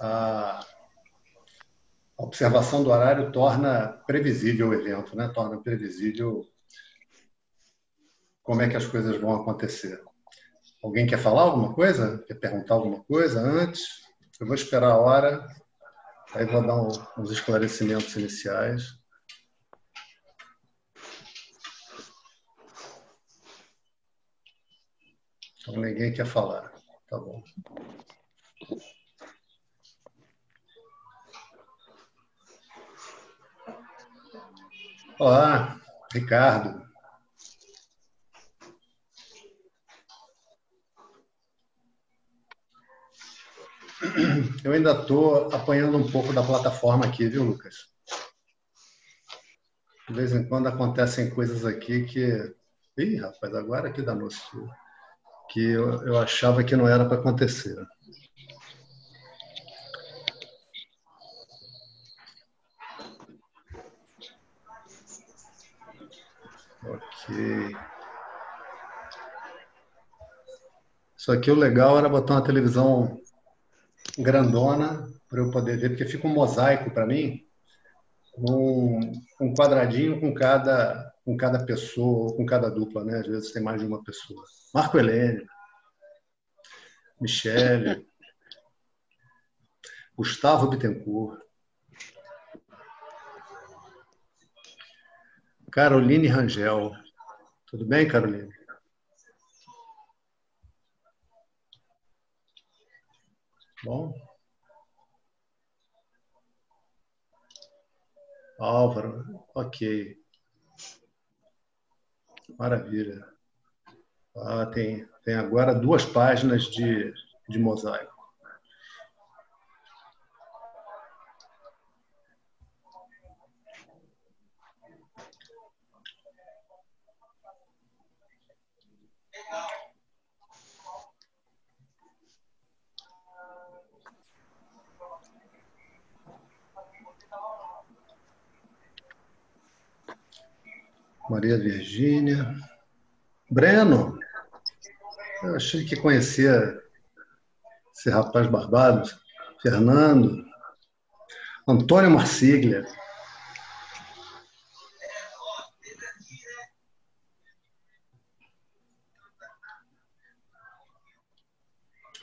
a observação do horário torna previsível o evento, né? torna previsível como é que as coisas vão acontecer. Alguém quer falar alguma coisa? Quer perguntar alguma coisa antes? Eu vou esperar a hora, aí vou dar uns esclarecimentos iniciais. Então, ninguém quer falar. Tá bom. Olá, Ricardo. Eu ainda estou apanhando um pouco da plataforma aqui, viu, Lucas? De vez em quando acontecem coisas aqui que. Ih, rapaz, agora que danou que eu, eu achava que não era para acontecer. Isso aqui o legal era botar uma televisão grandona para eu poder ver, porque fica um mosaico para mim, um, um quadradinho com cada, com cada pessoa, com cada dupla, né? Às vezes tem mais de uma pessoa. Marco Helene, Michele, Gustavo Bittencourt, Caroline Rangel. Tudo bem, Caroline? Bom. Álvaro, ok. Maravilha. Ah, tem, tem agora duas páginas de, de mosaico. Maria Virgínia. Breno, eu achei que conhecia esse rapaz barbado. Fernando. Antônio Marsiglia.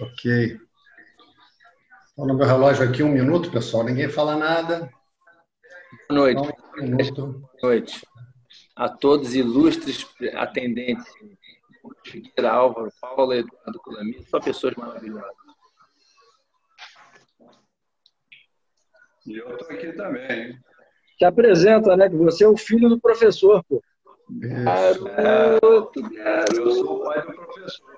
Ok. Olha no meu relógio aqui um minuto, pessoal. Ninguém fala nada. Boa noite. Então, um Boa noite a todos ilustres atendentes, Figueira Álvaro, Paula, Eduardo Colami, só pessoas maravilhosas. E eu estou aqui também. Te apresenta, né? Que você é o filho do professor, pô. Garoto, garoto. Eu sou o pai do professor.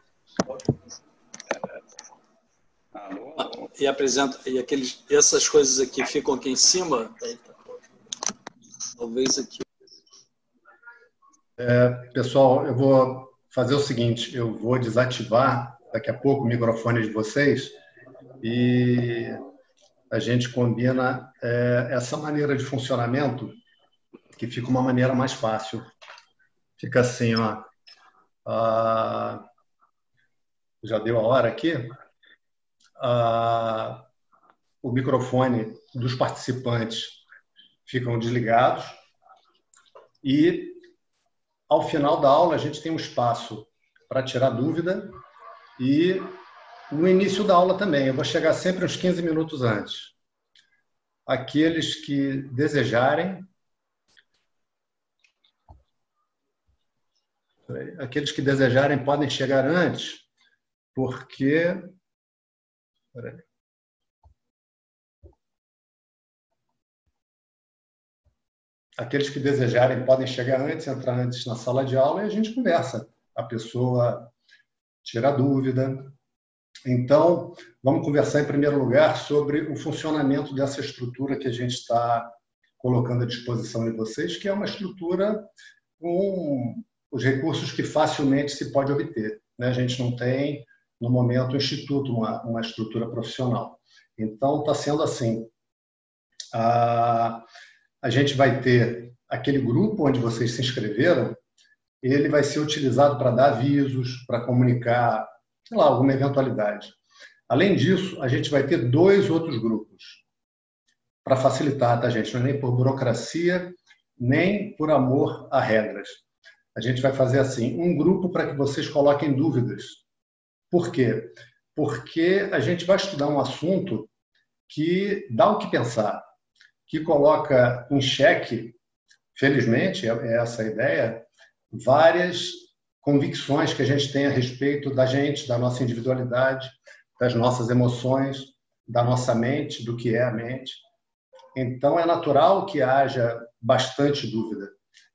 Alô? E apresenta, e aqueles, essas coisas aqui ficam aqui em cima? Talvez aqui. É, pessoal, eu vou fazer o seguinte: eu vou desativar daqui a pouco o microfone de vocês e a gente combina é, essa maneira de funcionamento que fica uma maneira mais fácil. Fica assim, ó. Ah, já deu a hora aqui. Ah, o microfone dos participantes ficam desligados e ao final da aula, a gente tem um espaço para tirar dúvida e no início da aula também. Eu vou chegar sempre uns 15 minutos antes. Aqueles que desejarem. Aqueles que desejarem podem chegar antes, porque. Peraí. Aqueles que desejarem podem chegar antes, entrar antes na sala de aula e a gente conversa. A pessoa tira dúvida. Então, vamos conversar em primeiro lugar sobre o funcionamento dessa estrutura que a gente está colocando à disposição de vocês, que é uma estrutura com os recursos que facilmente se pode obter. Né? A gente não tem, no momento, o Instituto, uma, uma estrutura profissional. Então, está sendo assim. Ah, a gente vai ter aquele grupo onde vocês se inscreveram, ele vai ser utilizado para dar avisos, para comunicar, sei lá, alguma eventualidade. Além disso, a gente vai ter dois outros grupos para facilitar, tá, gente? Não é nem por burocracia, nem por amor a regras. A gente vai fazer assim, um grupo para que vocês coloquem dúvidas. Por quê? Porque a gente vai estudar um assunto que dá o que pensar, que coloca em xeque, felizmente, é essa a ideia, várias convicções que a gente tem a respeito da gente, da nossa individualidade, das nossas emoções, da nossa mente, do que é a mente. Então, é natural que haja bastante dúvida.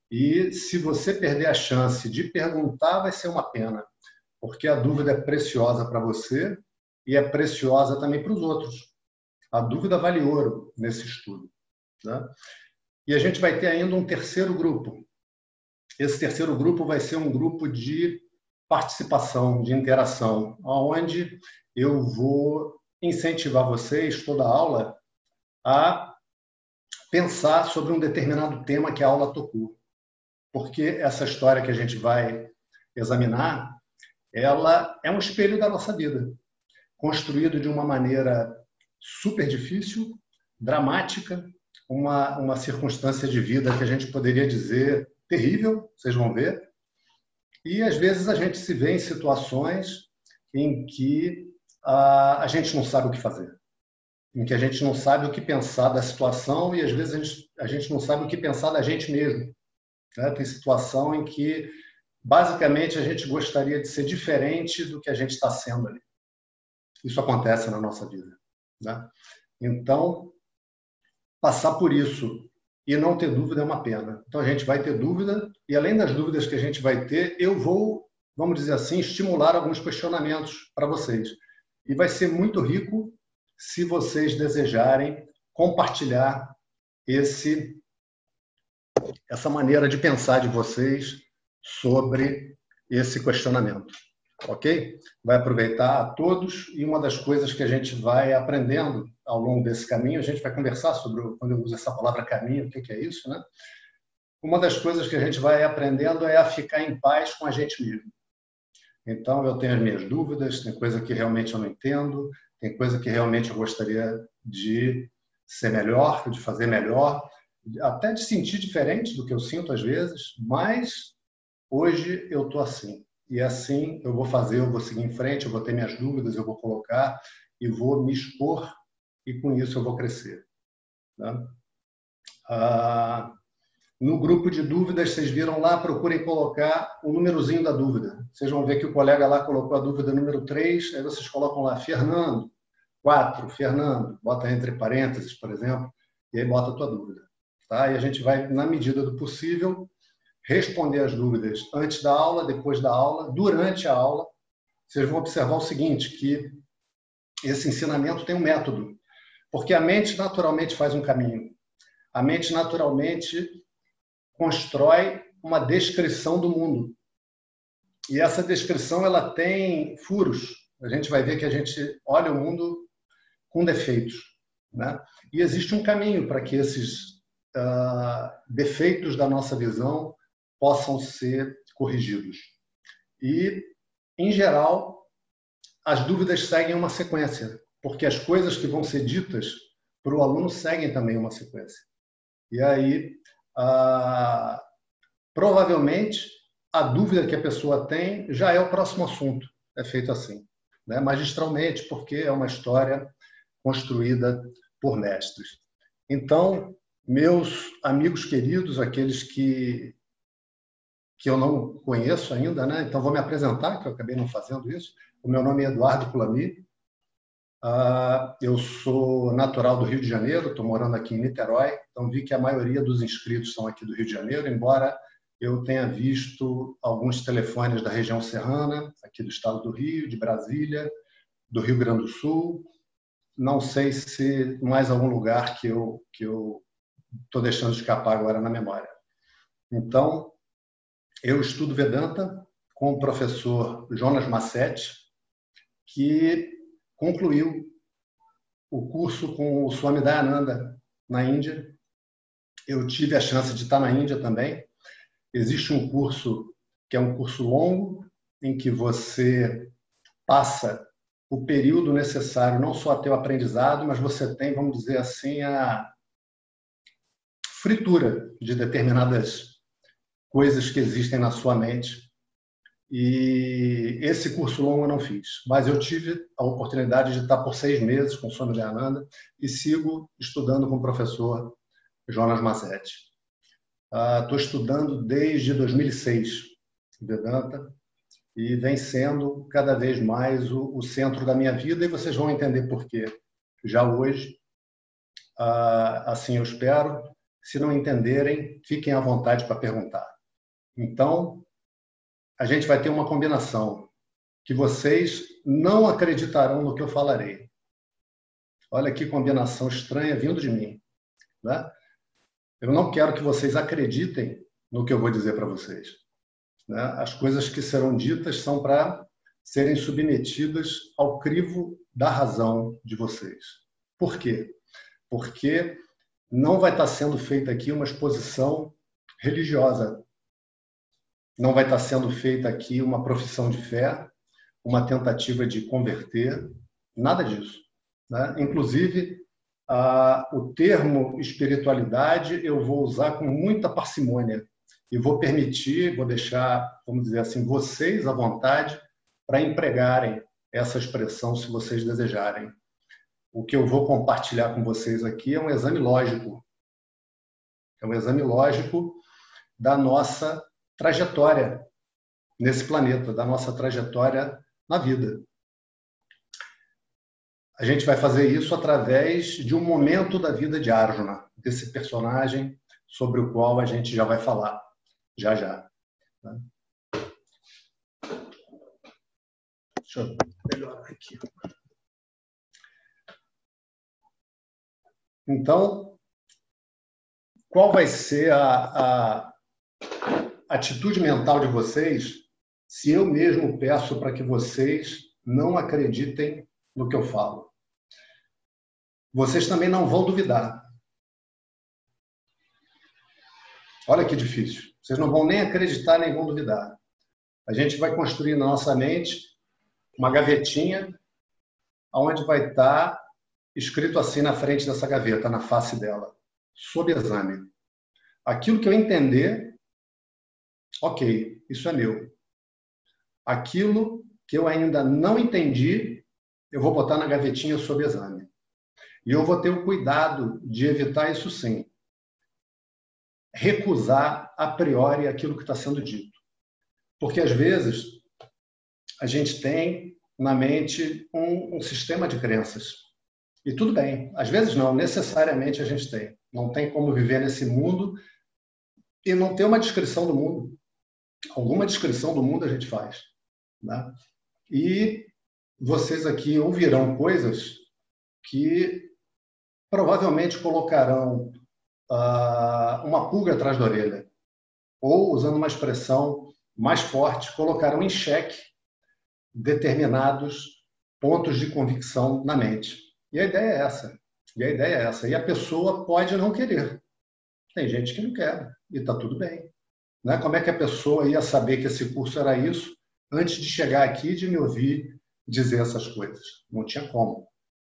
E se você perder a chance de perguntar, vai ser uma pena, porque a dúvida é preciosa para você e é preciosa também para os outros. A dúvida vale ouro nesse estudo. Né? E a gente vai ter ainda um terceiro grupo. Esse terceiro grupo vai ser um grupo de participação, de interação, onde eu vou incentivar vocês, toda a aula, a pensar sobre um determinado tema que a aula tocou. Porque essa história que a gente vai examinar, ela é um espelho da nossa vida, construído de uma maneira super difícil, dramática, uma, uma circunstância de vida que a gente poderia dizer terrível, vocês vão ver. E às vezes a gente se vê em situações em que a gente não sabe o que fazer, em que a gente não sabe o que pensar da situação e às vezes a gente, a gente não sabe o que pensar da gente mesmo. Né? Tem situação em que basicamente a gente gostaria de ser diferente do que a gente está sendo ali. Isso acontece na nossa vida. Né? Então, passar por isso e não ter dúvida é uma pena. Então a gente vai ter dúvida e além das dúvidas que a gente vai ter, eu vou, vamos dizer assim, estimular alguns questionamentos para vocês. E vai ser muito rico se vocês desejarem compartilhar esse essa maneira de pensar de vocês sobre esse questionamento. Ok? Vai aproveitar a todos e uma das coisas que a gente vai aprendendo ao longo desse caminho, a gente vai conversar sobre, quando eu uso essa palavra caminho, o que é isso, né? Uma das coisas que a gente vai aprendendo é a ficar em paz com a gente mesmo. Então, eu tenho as minhas dúvidas, tem coisa que realmente eu não entendo, tem coisa que realmente eu gostaria de ser melhor, de fazer melhor, até de sentir diferente do que eu sinto às vezes, mas hoje eu estou assim. E assim eu vou fazer, eu vou seguir em frente, eu vou ter minhas dúvidas, eu vou colocar e vou me expor e com isso eu vou crescer. Né? Ah, no grupo de dúvidas, vocês viram lá, procurem colocar o númerozinho da dúvida. Vocês vão ver que o colega lá colocou a dúvida número 3, aí vocês colocam lá Fernando, 4, Fernando, bota entre parênteses, por exemplo, e aí bota a tua dúvida. Tá? E a gente vai, na medida do possível, responder as dúvidas antes da aula, depois da aula, durante a aula. Vocês vão observar o seguinte, que esse ensinamento tem um método, porque a mente naturalmente faz um caminho. A mente naturalmente constrói uma descrição do mundo. E essa descrição ela tem furos. A gente vai ver que a gente olha o mundo com defeitos, né? E existe um caminho para que esses uh, defeitos da nossa visão possam ser corrigidos. E, em geral, as dúvidas seguem uma sequência, porque as coisas que vão ser ditas para o aluno seguem também uma sequência. E aí ah, provavelmente a dúvida que a pessoa tem já é o próximo assunto. É feito assim, né? magistralmente, porque é uma história construída por mestres. Então, meus amigos queridos, aqueles que que eu não conheço ainda, né? Então vou me apresentar, que eu acabei não fazendo isso. O meu nome é Eduardo Culami, Uh, eu sou natural do Rio de Janeiro, estou morando aqui em Niterói, então vi que a maioria dos inscritos são aqui do Rio de Janeiro, embora eu tenha visto alguns telefones da região serrana, aqui do estado do Rio, de Brasília, do Rio Grande do Sul. Não sei se mais algum lugar que eu que eu estou deixando escapar agora na memória. Então, eu estudo Vedanta com o professor Jonas Massetti, que concluiu o curso com o Swami Dayananda na Índia. Eu tive a chance de estar na Índia também. Existe um curso que é um curso longo em que você passa o período necessário não só até o aprendizado, mas você tem, vamos dizer assim, a fritura de determinadas coisas que existem na sua mente. E esse curso longo eu não fiz, mas eu tive a oportunidade de estar por seis meses com o Swami Ananda e sigo estudando com o professor Jonas Massetti. Estou uh, estudando desde 2006 Vedanta e vem sendo cada vez mais o, o, centro da minha vida e vocês vão entender por quê. Já hoje, uh, assim eu espero. Se não entenderem, fiquem à vontade para perguntar. Então, a gente vai ter uma combinação que vocês não acreditarão no que eu falarei. Olha que combinação estranha vindo de mim. Né? Eu não quero que vocês acreditem no que eu vou dizer para vocês. Né? As coisas que serão ditas são para serem submetidas ao crivo da razão de vocês. Por quê? Porque não vai estar sendo feita aqui uma exposição religiosa. Não vai estar sendo feita aqui uma profissão de fé, uma tentativa de converter, nada disso. Né? Inclusive, o termo espiritualidade eu vou usar com muita parcimônia e vou permitir, vou deixar, vamos dizer assim, vocês à vontade para empregarem essa expressão se vocês desejarem. O que eu vou compartilhar com vocês aqui é um exame lógico. É um exame lógico da nossa trajetória nesse planeta, da nossa trajetória na vida. A gente vai fazer isso através de um momento da vida de Arjuna, desse personagem sobre o qual a gente já vai falar, já já. Tá? Deixa eu melhorar aqui. Então, qual vai ser a, a atitude mental de vocês se eu mesmo peço para que vocês não acreditem no que eu falo. Vocês também não vão duvidar. Olha que difícil. Vocês não vão nem acreditar nem vão duvidar. A gente vai construir na nossa mente uma gavetinha onde vai estar escrito assim na frente dessa gaveta, na face dela, sob exame. Aquilo que eu entender, ok, isso é meu. Aquilo que eu ainda não entendi, eu vou botar na gavetinha sob exame. E eu vou ter o cuidado de evitar isso sim. Recusar a priori aquilo que está sendo dito. Porque às vezes a gente tem na mente um, um sistema de crenças. E tudo bem, às vezes não, necessariamente a gente tem. Não tem como viver nesse mundo e não ter uma descrição do mundo. Alguma descrição do mundo a gente faz. Né? E vocês aqui ouvirão coisas que provavelmente colocarão uh, uma pulga atrás da orelha, ou, usando uma expressão mais forte, colocarão em xeque determinados pontos de convicção na mente. E a ideia é essa. E a ideia é essa. E a pessoa pode não querer. Tem gente que não quer, e está tudo bem. Né? Como é que a pessoa ia saber que esse curso era isso antes de chegar aqui e de me ouvir dizer essas coisas. Não tinha como.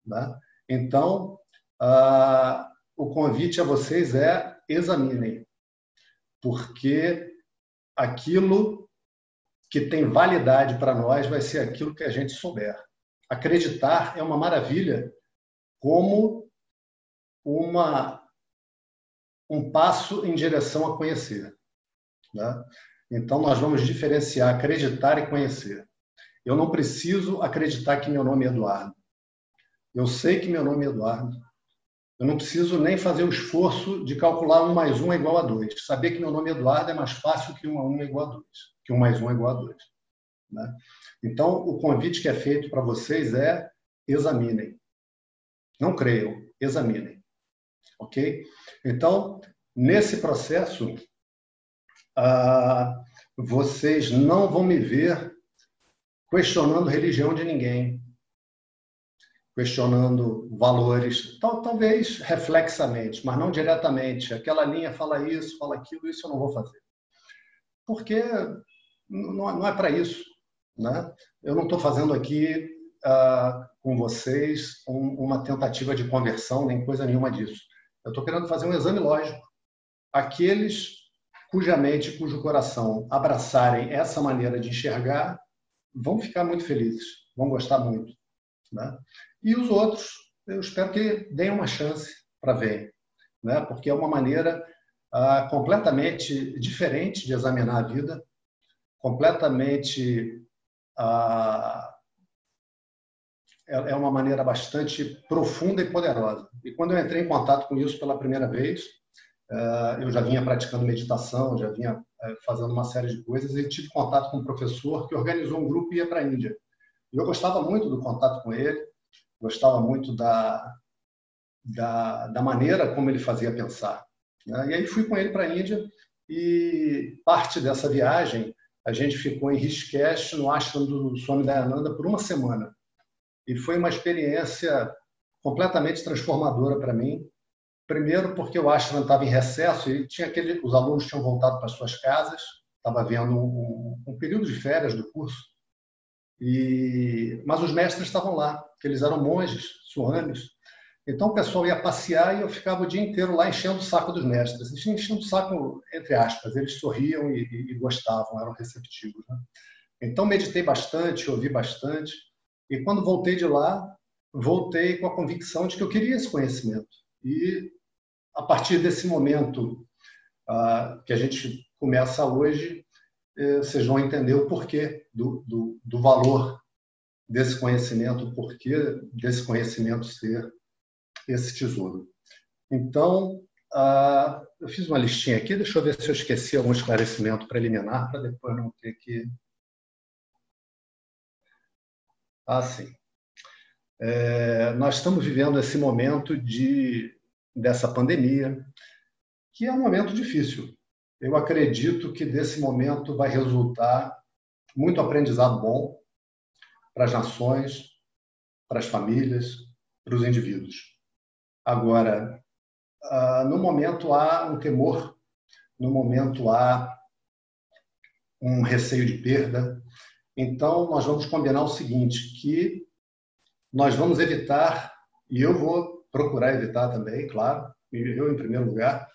Né? Então, uh, o convite a vocês é examinem, porque aquilo que tem validade para nós vai ser aquilo que a gente souber. Acreditar é uma maravilha, como uma um passo em direção a conhecer. Né? Então, nós vamos diferenciar acreditar e conhecer. Eu não preciso acreditar que meu nome é Eduardo. Eu sei que meu nome é Eduardo. Eu não preciso nem fazer o esforço de calcular um mais um é igual a dois. Saber que meu nome é Eduardo é mais fácil que um a um é igual a dois, que um mais um é igual a dois. Né? Então, o convite que é feito para vocês é examinem. Não creiam, examinem. Ok? Então, nesse processo, ah, vocês não vão me ver questionando religião de ninguém, questionando valores, tal, talvez reflexamente, mas não diretamente. Aquela linha fala isso, fala aquilo, isso eu não vou fazer. Porque não, é para isso. Né? Eu não estou fazendo aqui uh, com vocês um, uma tentativa de conversão, nem coisa nenhuma disso. Eu estou querendo fazer um exame lógico. Aqueles cuja mente, cujo coração abraçarem essa maneira de enxergar, vão ficar muito felizes, vão gostar muito. Né? E os outros, eu espero que deem uma chance para ver, né? porque é uma maneira ah, completamente diferente de examinar a vida, completamente. Ah, é, é uma maneira bastante profunda e poderosa. E quando eu entrei em contato com isso pela primeira vez, eu já vinha praticando meditação, já vinha eh, fazendo uma série de coisas e tive contato com um professor que organizou um grupo e ia para a Índia. Eu gostava muito do contato com ele, gostava muito da, da, da maneira como ele fazia pensar. Né? E aí fui com ele para a Índia e parte dessa viagem a gente ficou em Rishikesh, no ashram do Swami Dayananda, por uma semana. E foi uma experiência completamente transformadora para mim. Primeiro, porque o ashram estava em recesso e tinha aquele, os alunos tinham voltado para suas casas, estava vendo um, um, período de férias do curso. E, mas os mestres estavam lá, eles eram monges, suames, então o pessoal ia passear e eu ficava o dia inteiro lá enchendo o saco dos mestres. Enchendo o saco, entre aspas, eles sorriam e, e, e gostavam, eram receptivos. Né? Então meditei bastante, ouvi bastante. E quando voltei de lá, voltei com a convicção de que eu queria esse conhecimento. E a partir desse momento uh, que a gente começa hoje, eh, vocês vão entender o porquê do, do, do valor desse conhecimento, o porquê desse conhecimento ser esse tesouro. Então, uh, eu fiz uma listinha aqui, deixa eu ver se eu esqueci algum esclarecimento preliminar para depois não ter que. Ah, sim. É, nós estamos vivendo esse momento de, dessa pandemia, que é um momento difícil. Eu acredito que desse momento vai resultar muito aprendizado bom para as nações, para as famílias, para os indivíduos. Agora, uh, no momento há um temor, no momento há um receio de perda. Então, nós vamos combinar o seguinte, que nós vamos evitar, e eu vou procurar evitar também, claro, eu em primeiro lugar,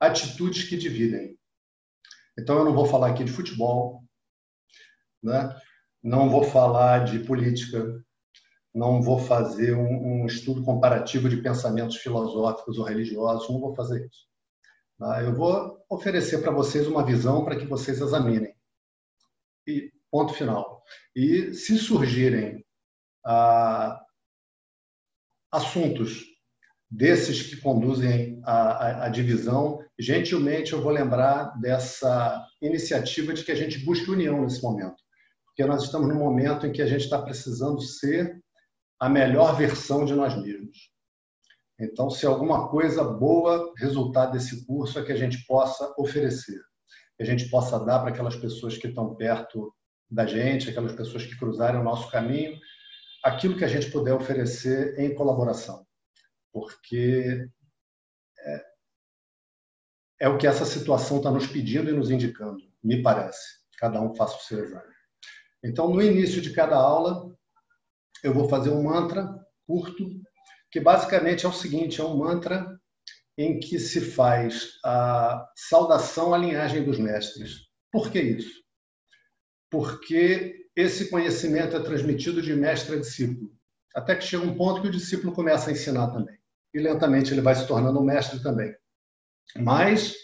atitudes que dividem. Então, eu não vou falar aqui de futebol, né? não vou falar de política, não vou fazer um, um, estudo comparativo de pensamentos filosóficos ou religiosos, não vou fazer isso. Tá? Eu vou oferecer para vocês uma visão para que vocês examinem. E ponto final. E se surgirem ah, assuntos desses que conduzem à, divisão, gentilmente eu vou lembrar dessa iniciativa de que a gente busque união nesse momento. Porque nós estamos num momento em que a gente está precisando ser a melhor versão de nós mesmos. Então, se alguma coisa boa resultar desse curso é que a gente possa oferecer, que a gente possa dar para aquelas pessoas que estão perto da gente, aquelas pessoas que cruzarem o nosso caminho, aquilo que a gente puder oferecer em colaboração. Porque é, é o que essa situação está nos pedindo e nos indicando, me parece. Cada um faça o seu exame. Então, no início de cada aula, eu vou fazer um mantra curto, que basicamente é o seguinte: é um mantra em que se faz a saudação à linhagem dos mestres. Por que isso? Porque esse conhecimento é transmitido de mestre a discípulo, até que chega um ponto que o discípulo começa a ensinar também. E lentamente ele vai se tornando um mestre também. Mas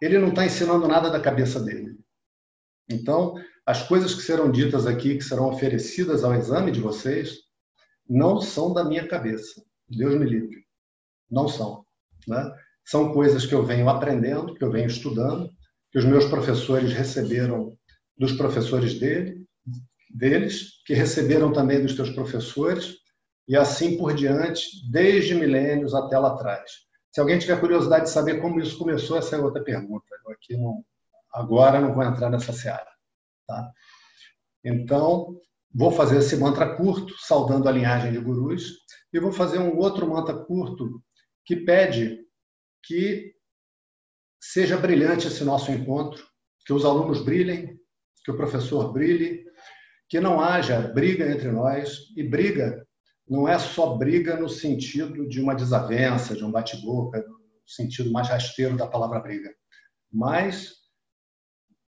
ele não está ensinando nada da cabeça dele. Então, as coisas que serão ditas aqui, que serão oferecidas ao exame de vocês, não são da minha cabeça. Deus me livre. Não são. Né? São coisas que eu venho aprendendo, que eu venho estudando, que os meus professores receberam dos professores dele, deles, que receberam também dos teus professores, e assim por diante, desde milênios até lá atrás. Se alguém tiver curiosidade de saber como isso começou, essa é outra pergunta. Eu aqui não, agora não vou entrar nessa seara. Tá? Então, vou fazer esse mantra curto, saudando a linhagem de gurus, e vou fazer um outro mantra curto que pede que seja brilhante esse nosso encontro, que os alunos brilhem, que o professor brilhe, que não haja briga entre nós, e briga não é só briga no sentido de uma desavença, de um bate-boca, no sentido mais rasteiro da palavra briga, mas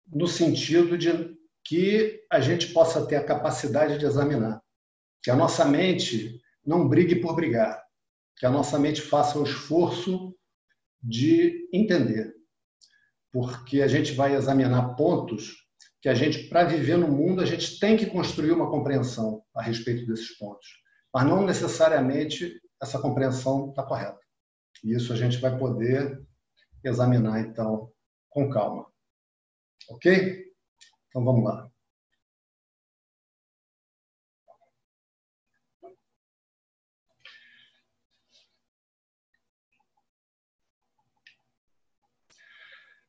no sentido de que a gente possa ter a capacidade de examinar, que a nossa mente não brigue por brigar, que a nossa mente faça o esforço de entender, porque a gente vai examinar pontos que a gente, para viver no mundo, a gente tem que construir uma compreensão a respeito desses pontos, mas não necessariamente essa compreensão está correta. E isso a gente vai poder examinar, então, com calma. Ok? Então vamos lá.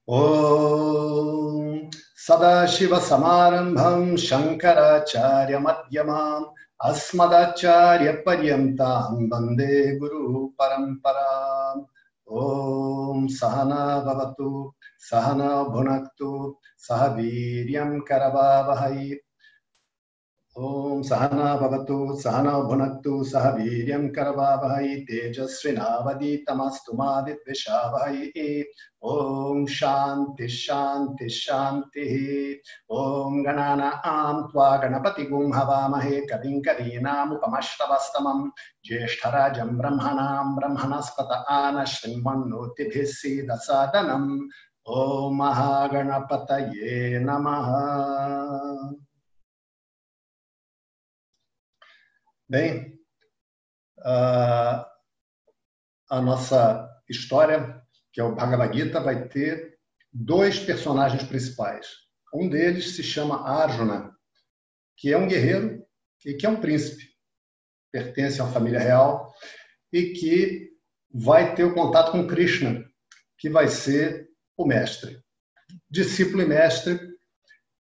Om Sadashiva Samarambham Shankaracharyamadyamam अस्मदाचार्यपर्यन्तां वंदे गुरुपरम्पराम्। ॐ सहना भवतु सहना भुनक्तु सह वीर्यं करवावहै। ॐ सहना भवतु सहना भुनक्तु सह वीर्यं करवावहै तेजस्विनावदीतमस्तु मा विद्विषावहै ॐ शान्ति शान्ति, शान्तिः। ॐ गणानां त्वा गणपतिगुं हवामहे, कविं कवीनामुपमश्रवस्तमं। ज्येष्ठराजं ब्रह्मणां ब्रह्मणस्पत आन शृण्वन्नोतिभिः सीदसादनम् ॐ महागणपतये नमः। Bem, a, a nossa história, que é o Bhagavad Gita, vai ter dois personagens principais. Um deles se chama Arjuna, que é um guerreiro e que é um príncipe, pertence uma família real e que vai ter o contato com Krishna, que vai ser o mestre. Discípulo e mestre,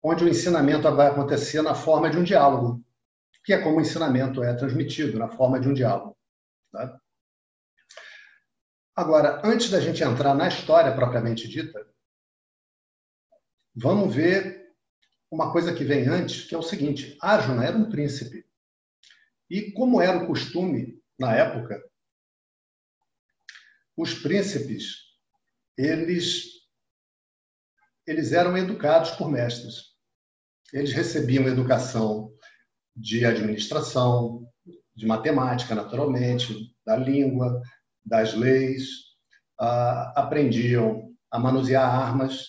onde o ensinamento vai acontecer na forma de um diálogo que é como o ensinamento é transmitido, na forma de um diálogo. Tá? Agora, antes da gente entrar na história propriamente dita, vamos ver uma coisa que vem antes, que é o seguinte: Arjuna era um príncipe. E como era o costume na época, os príncipes eles eles eram educados por mestres. Eles recebiam educação de administração, de matemática, naturalmente, da língua, das leis, uh, aprendiam a manusear armas.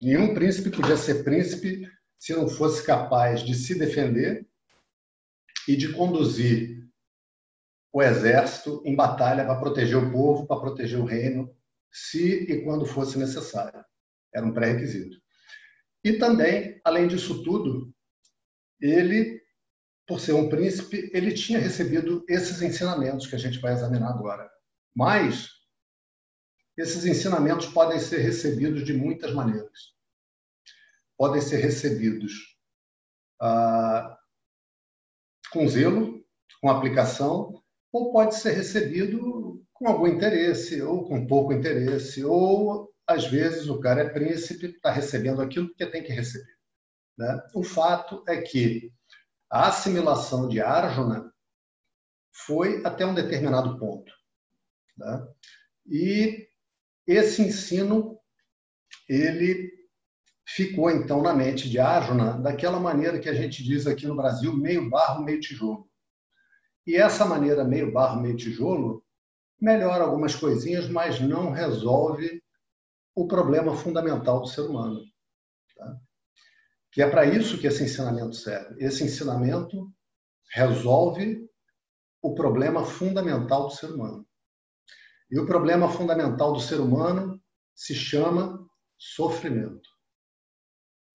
Nenhum príncipe podia ser príncipe se não fosse capaz de se defender e de conduzir o exército em batalha para proteger o povo, para proteger o reino, se e quando fosse necessário. Era um pré-requisito. E também, além disso tudo, ele, por ser um príncipe, ele tinha recebido esses ensinamentos que a gente vai examinar agora. Mas esses ensinamentos podem ser recebidos de muitas maneiras. Podem ser recebidos ah, com zelo, com aplicação, ou pode ser recebido com algum interesse, ou com pouco interesse, ou às vezes o cara é príncipe, está recebendo aquilo que tem que receber. Né? O fato é que a assimilação de Arjuna foi até um determinado ponto. Né? E esse ensino ele ficou então na mente de Arjuna daquela maneira que a gente diz aqui no Brasil, meio barro, meio tijolo. E essa maneira meio barro, meio tijolo melhora algumas coisinhas, mas não resolve o problema fundamental do ser humano. Tá? Que é para isso que esse ensinamento serve. Esse ensinamento resolve o problema fundamental do ser humano. E o problema fundamental do ser humano se chama sofrimento.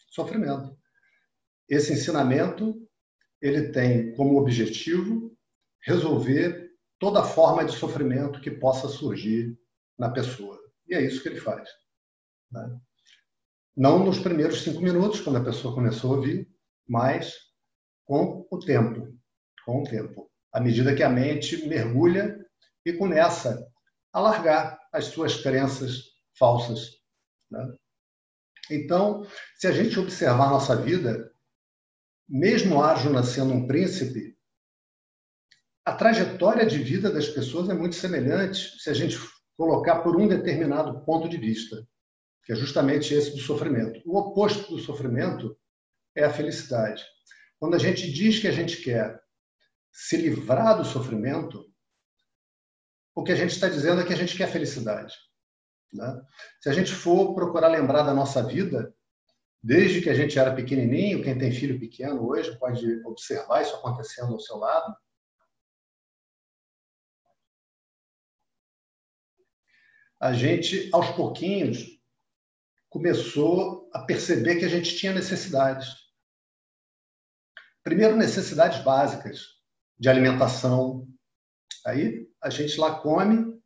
Sofrimento. Esse ensinamento ele tem como objetivo resolver toda forma de sofrimento que possa surgir na pessoa. E é isso que ele faz. Né? Não nos primeiros cinco minutos, quando a pessoa começou a ouvir, mas com o tempo. Com o tempo. À medida que a mente mergulha e começa a largar as suas crenças falsas. Né? Então, se a gente observar nossa vida, mesmo Arjuna sendo um príncipe, a trajetória de vida das pessoas é muito semelhante se a gente colocar por um determinado ponto de vista, que é justamente esse do sofrimento. O oposto do sofrimento é a felicidade. Quando a gente diz que a gente quer se livrar do sofrimento, o que a gente está dizendo é que a gente quer felicidade. Né? Se a gente for procurar lembrar da nossa vida, desde que a gente era pequenininho, quem tem filho pequeno hoje pode observar isso acontecendo ao seu lado. A gente, aos pouquinhos, começou a perceber que a gente tinha necessidades. Primeiro, necessidades básicas de alimentação. Aí a gente lá come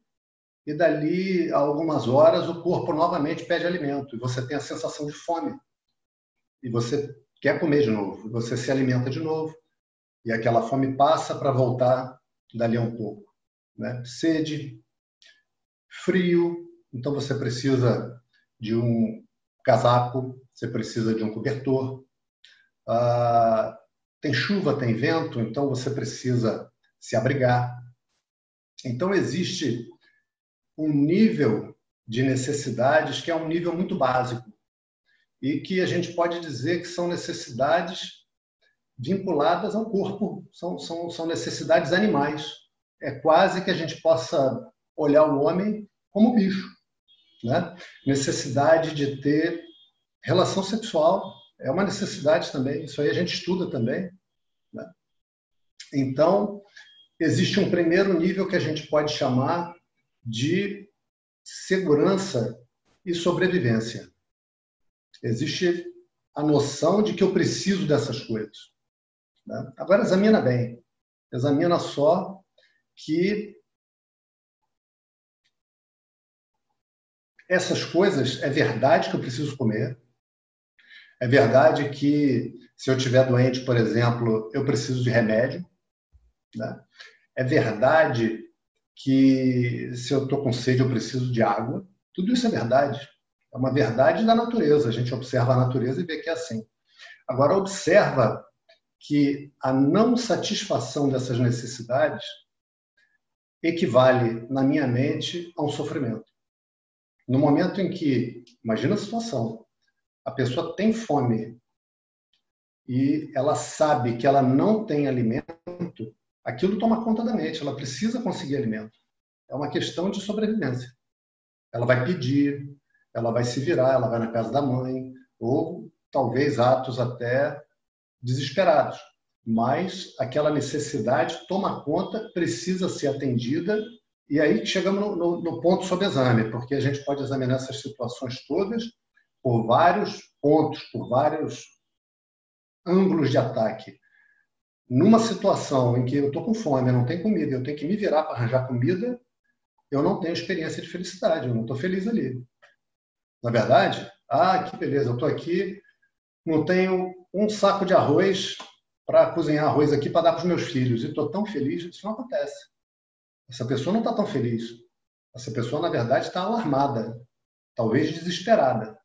e dali a algumas horas o corpo novamente pede alimento e você tem a sensação de fome. E você quer comer de novo, você se alimenta de novo e aquela fome passa para voltar dali a um pouco, né? Sede, frio, então você precisa de um casaco, você precisa de um cobertor. Ah, tem chuva, tem vento, então você precisa se abrigar. Então existe um nível de necessidades que é um nível muito básico e que a gente pode dizer que são necessidades vinculadas ao corpo, são, são, são necessidades animais. É quase que a gente possa olhar o homem como bicho. Né? Necessidade de ter relação sexual, é uma necessidade também, isso aí a gente estuda também. Né? Então, existe um primeiro nível que a gente pode chamar de segurança e sobrevivência. Existe a noção de que eu preciso dessas coisas. Né? Agora, examina bem. Examina só que essas coisas é verdade que eu preciso comer, é verdade que se eu estiver doente, por exemplo, eu preciso de remédio. Né? É verdade que se eu estou com sede, eu preciso de água. Tudo isso é verdade. É uma verdade da natureza. A gente observa a natureza e vê que é assim. Agora, observa que a não satisfação dessas necessidades equivale, na minha mente, a um sofrimento. No momento em que, imagina a situação, a pessoa tem fome e ela sabe que ela não tem alimento, aquilo toma conta da mente, ela precisa conseguir alimento. É uma questão de sobrevivência. Ela vai pedir, ela vai se virar, ela vai na casa da mãe, ou talvez atos até desesperados. Mas aquela necessidade toma conta, precisa ser atendida, e aí chegamos no, no, no ponto sobre exame, porque a gente pode examinar essas situações todas por vários pontos, por vários ângulos de ataque. Numa situação em que eu estou com fome, não tenho comida, eu tenho que me virar para arranjar comida, eu não tenho experiência de felicidade, eu não estou feliz ali. Na verdade, ah, que beleza, eu estou aqui, não tenho um saco de arroz para cozinhar arroz aqui para dar para os meus filhos, e estou tão feliz, isso não acontece. Essa pessoa não está tão feliz. Essa pessoa, na verdade, está alarmada, talvez desesperada.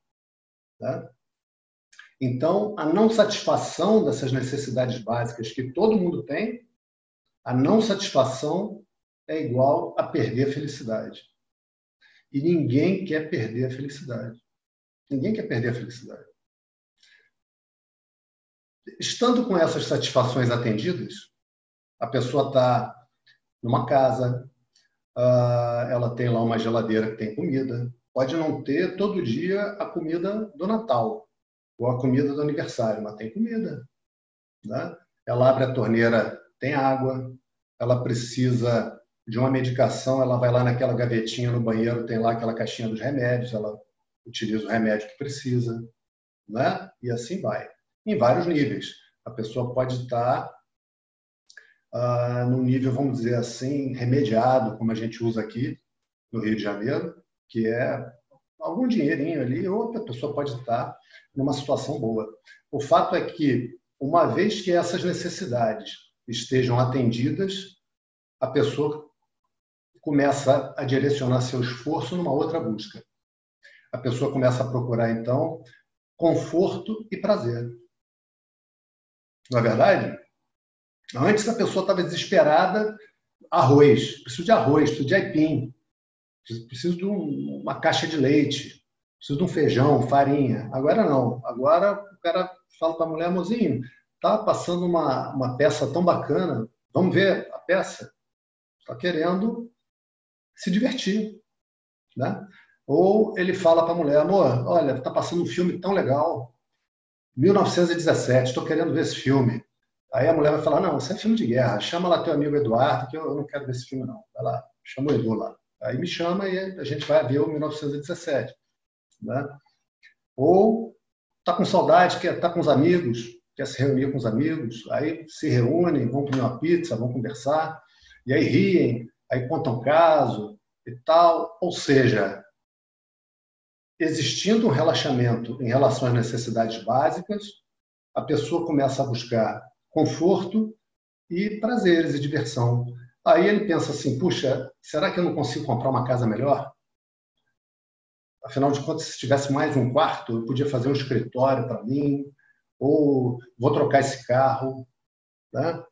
Tá? Então, a não satisfação dessas necessidades básicas que todo mundo tem, a não satisfação é igual a perder a felicidade. E ninguém quer perder a felicidade. Ninguém quer perder a felicidade. Estando com essas satisfações atendidas, a pessoa está numa casa, ah, ela tem lá uma geladeira que tem comida, pode não ter todo dia a comida do Natal ou a comida do aniversário, mas tem comida. Né? Ela abre a torneira, tem água, ela precisa de uma medicação, ela vai lá naquela gavetinha no banheiro, tem lá aquela caixinha dos remédios, ela utiliza o remédio que precisa, né? E assim vai. Em vários níveis. A pessoa pode estar ah, no nível, vamos dizer assim, remediado, como a gente usa aqui no Rio de Janeiro, que é algum dinheirinho ali, ou a pessoa pode estar numa situação boa. O fato é que, uma vez que essas necessidades estejam atendidas, a pessoa começa a direcionar seu esforço numa outra busca. A pessoa começa a procurar, então, conforto e prazer. Não é verdade? Antes a pessoa estava desesperada, arroz, preciso de arroz, preciso de aipim, preciso de um, uma caixa de leite, preciso de um feijão, farinha. Agora não. Agora o cara fala para a mulher, mozinho, tá passando uma, uma peça tão bacana, vamos ver a peça. Está querendo se divertir, né? Ou ele fala para a mulher, amor, olha, está passando um filme tão legal, 1917, estou querendo ver esse filme. Aí a mulher vai falar, não, isso é filme de guerra, chama lá teu amigo Eduardo, que eu não quero ver esse filme não. Vai lá, chama o Edu lá. Aí me chama e a gente vai ver o 1917. Né? Ou está com saudade, quer tá com os amigos, quer se reunir com os amigos, aí se reúnem, vão comer uma pizza, vão conversar, e aí riem, aí contam caso e tal. Ou seja, existindo um relaxamento em relação às necessidades básicas, a pessoa começa a buscar conforto e prazeres e diversão. Aí ele pensa assim: puxa, será que eu não consigo comprar uma casa melhor? Afinal de contas, se tivesse mais um quarto, eu podia fazer um escritório para mim, ou vou trocar esse carro. Né?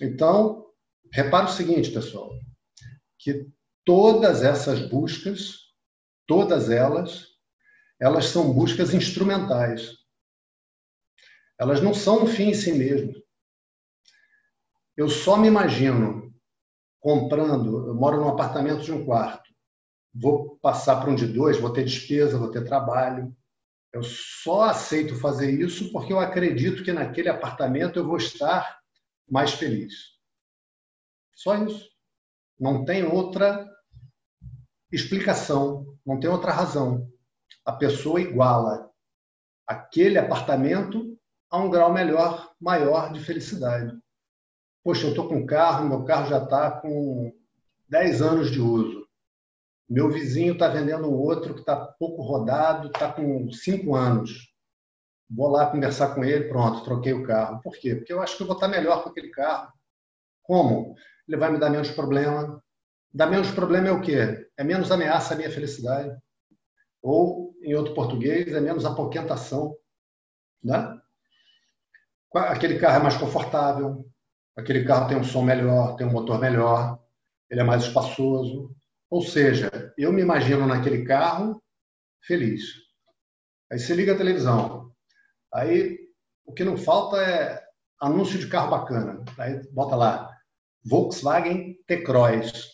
Então, repara o seguinte, pessoal, que todas essas buscas, todas elas, elas são buscas instrumentais. Elas não são um fim em si mesmo. Eu só me imagino comprando, eu moro num apartamento de um quarto, vou passar para um de dois, vou ter despesa, vou ter trabalho. Eu só aceito fazer isso porque eu acredito que naquele apartamento eu vou estar mais feliz. Só isso. Não tem outra explicação, não tem outra razão. A pessoa iguala aquele apartamento a um grau melhor, maior de felicidade. Poxa, eu estou com um carro, meu carro já está com 10 anos de uso. Meu vizinho está vendendo outro que está pouco rodado, está com 5 anos. Vou lá conversar com ele, pronto, troquei o carro. Por quê? Porque eu acho que eu vou estar melhor com aquele carro. Como? Ele vai me dar menos problema. Dar menos problema é o quê? É menos ameaça à minha felicidade. Ou, em outro português, é menos apoquentação. Né? Aquele carro é mais confortável, aquele carro tem um som melhor, tem um motor melhor, ele é mais espaçoso. Ou seja, eu me imagino naquele carro feliz. Aí você liga a televisão. Aí o que não falta é anúncio de carro bacana. Aí bota lá Volkswagen T-Cross.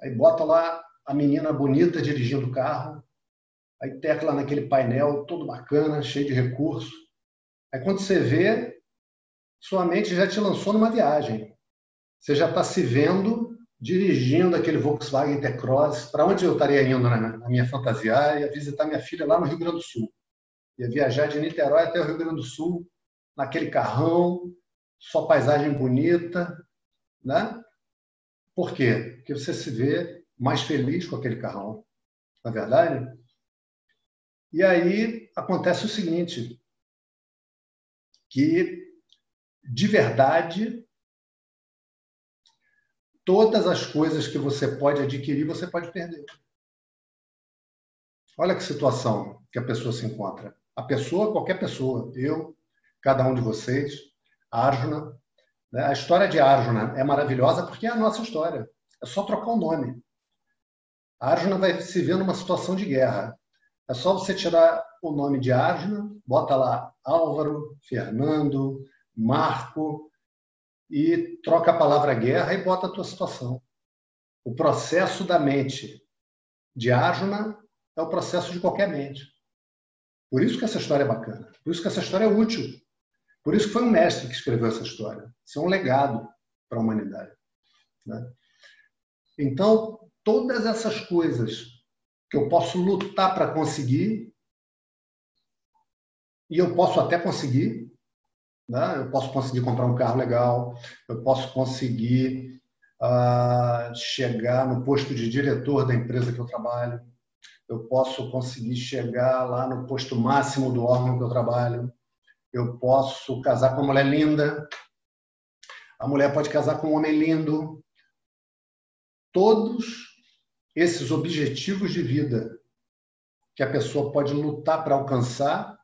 Aí bota lá a menina bonita dirigindo o carro. Aí tecla naquele painel todo bacana, cheio de recursos. Aí quando você vê, sua mente já te lançou numa viagem. Você já está se vendo dirigindo aquele Volkswagen T-Cross. Para onde eu estaria indo na minha fantasia? Ah, ia visitar minha filha lá no Rio Grande do Sul. Ia viajar de Niterói até o Rio Grande do Sul, naquele carrão, só paisagem bonita, né? Por quê? Porque você se vê mais feliz com aquele carrão, na é verdade? E aí acontece o seguinte, que de verdade, todas as coisas que você pode adquirir, você pode perder. Olha que situação que a pessoa se encontra. A pessoa, qualquer pessoa, eu, cada um de vocês, Arjuna. Né? A história de Arjuna é maravilhosa porque é a nossa história. É só trocar o nome. Arjuna vai se ver numa situação de guerra. É só você tirar o nome de Arjuna, bota lá Álvaro, Fernando, marco e troca a palavra guerra e bota a tua situação. O processo da mente de Arjuna é o processo de qualquer mente. Por isso que essa história é bacana. Por isso que essa história é útil. Por isso que foi um mestre que escreveu essa história. Isso é um legado para a humanidade. Né? Então, todas essas coisas que eu posso lutar para conseguir, e eu posso até conseguir, né? Eu posso conseguir comprar um carro legal, eu posso conseguir uh, chegar no posto de diretor da empresa que eu trabalho, eu posso conseguir chegar lá no posto máximo do órgão que eu trabalho, eu posso casar com uma mulher linda, a mulher pode casar com um homem lindo. Todos esses objetivos de vida que a pessoa pode lutar para alcançar,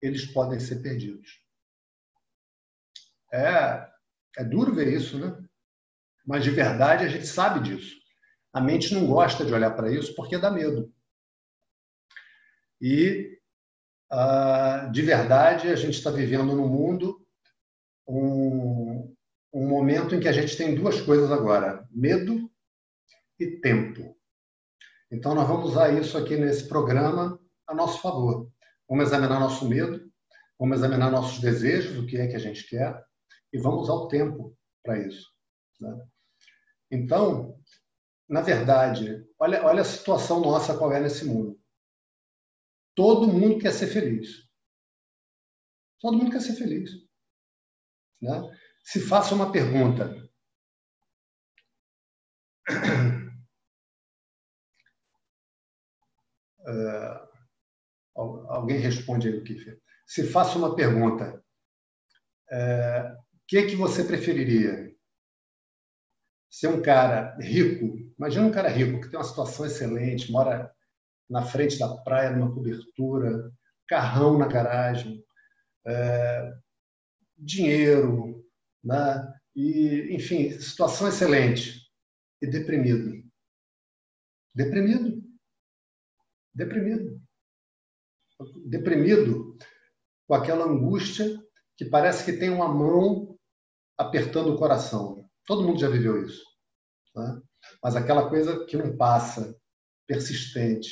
eles podem ser perdidos. É, é duro ver isso, né? Mas de verdade a gente sabe disso. A mente não gosta de olhar para isso porque dá medo. E, uh, de verdade, a gente está vivendo no mundo um, um momento em que a gente tem duas coisas agora: medo e tempo. Então, nós vamos usar isso aqui nesse programa a nosso favor. Vamos examinar nosso medo, vamos examinar nossos desejos, o que é que a gente quer, e vamos usar o tempo para isso. Né? Então, na verdade, olha, olha a situação nossa qual é nesse mundo. Todo mundo quer ser feliz. Todo mundo quer ser feliz. Né? Se faça uma pergunta. Uh, alguém responde aí o que Se faça uma pergunta. Uh, que, que você preferiria? Ser um cara rico? Imagina um cara rico que tem uma situação excelente, mora na frente da praia, numa cobertura, carrão na garagem, é, dinheiro, né? e, enfim, situação excelente. E deprimido. Deprimido. Deprimido. Deprimido com aquela angústia que parece que tem uma mão apertando o coração. Todo mundo já viveu isso. Né? Mas aquela coisa que não passa, persistente,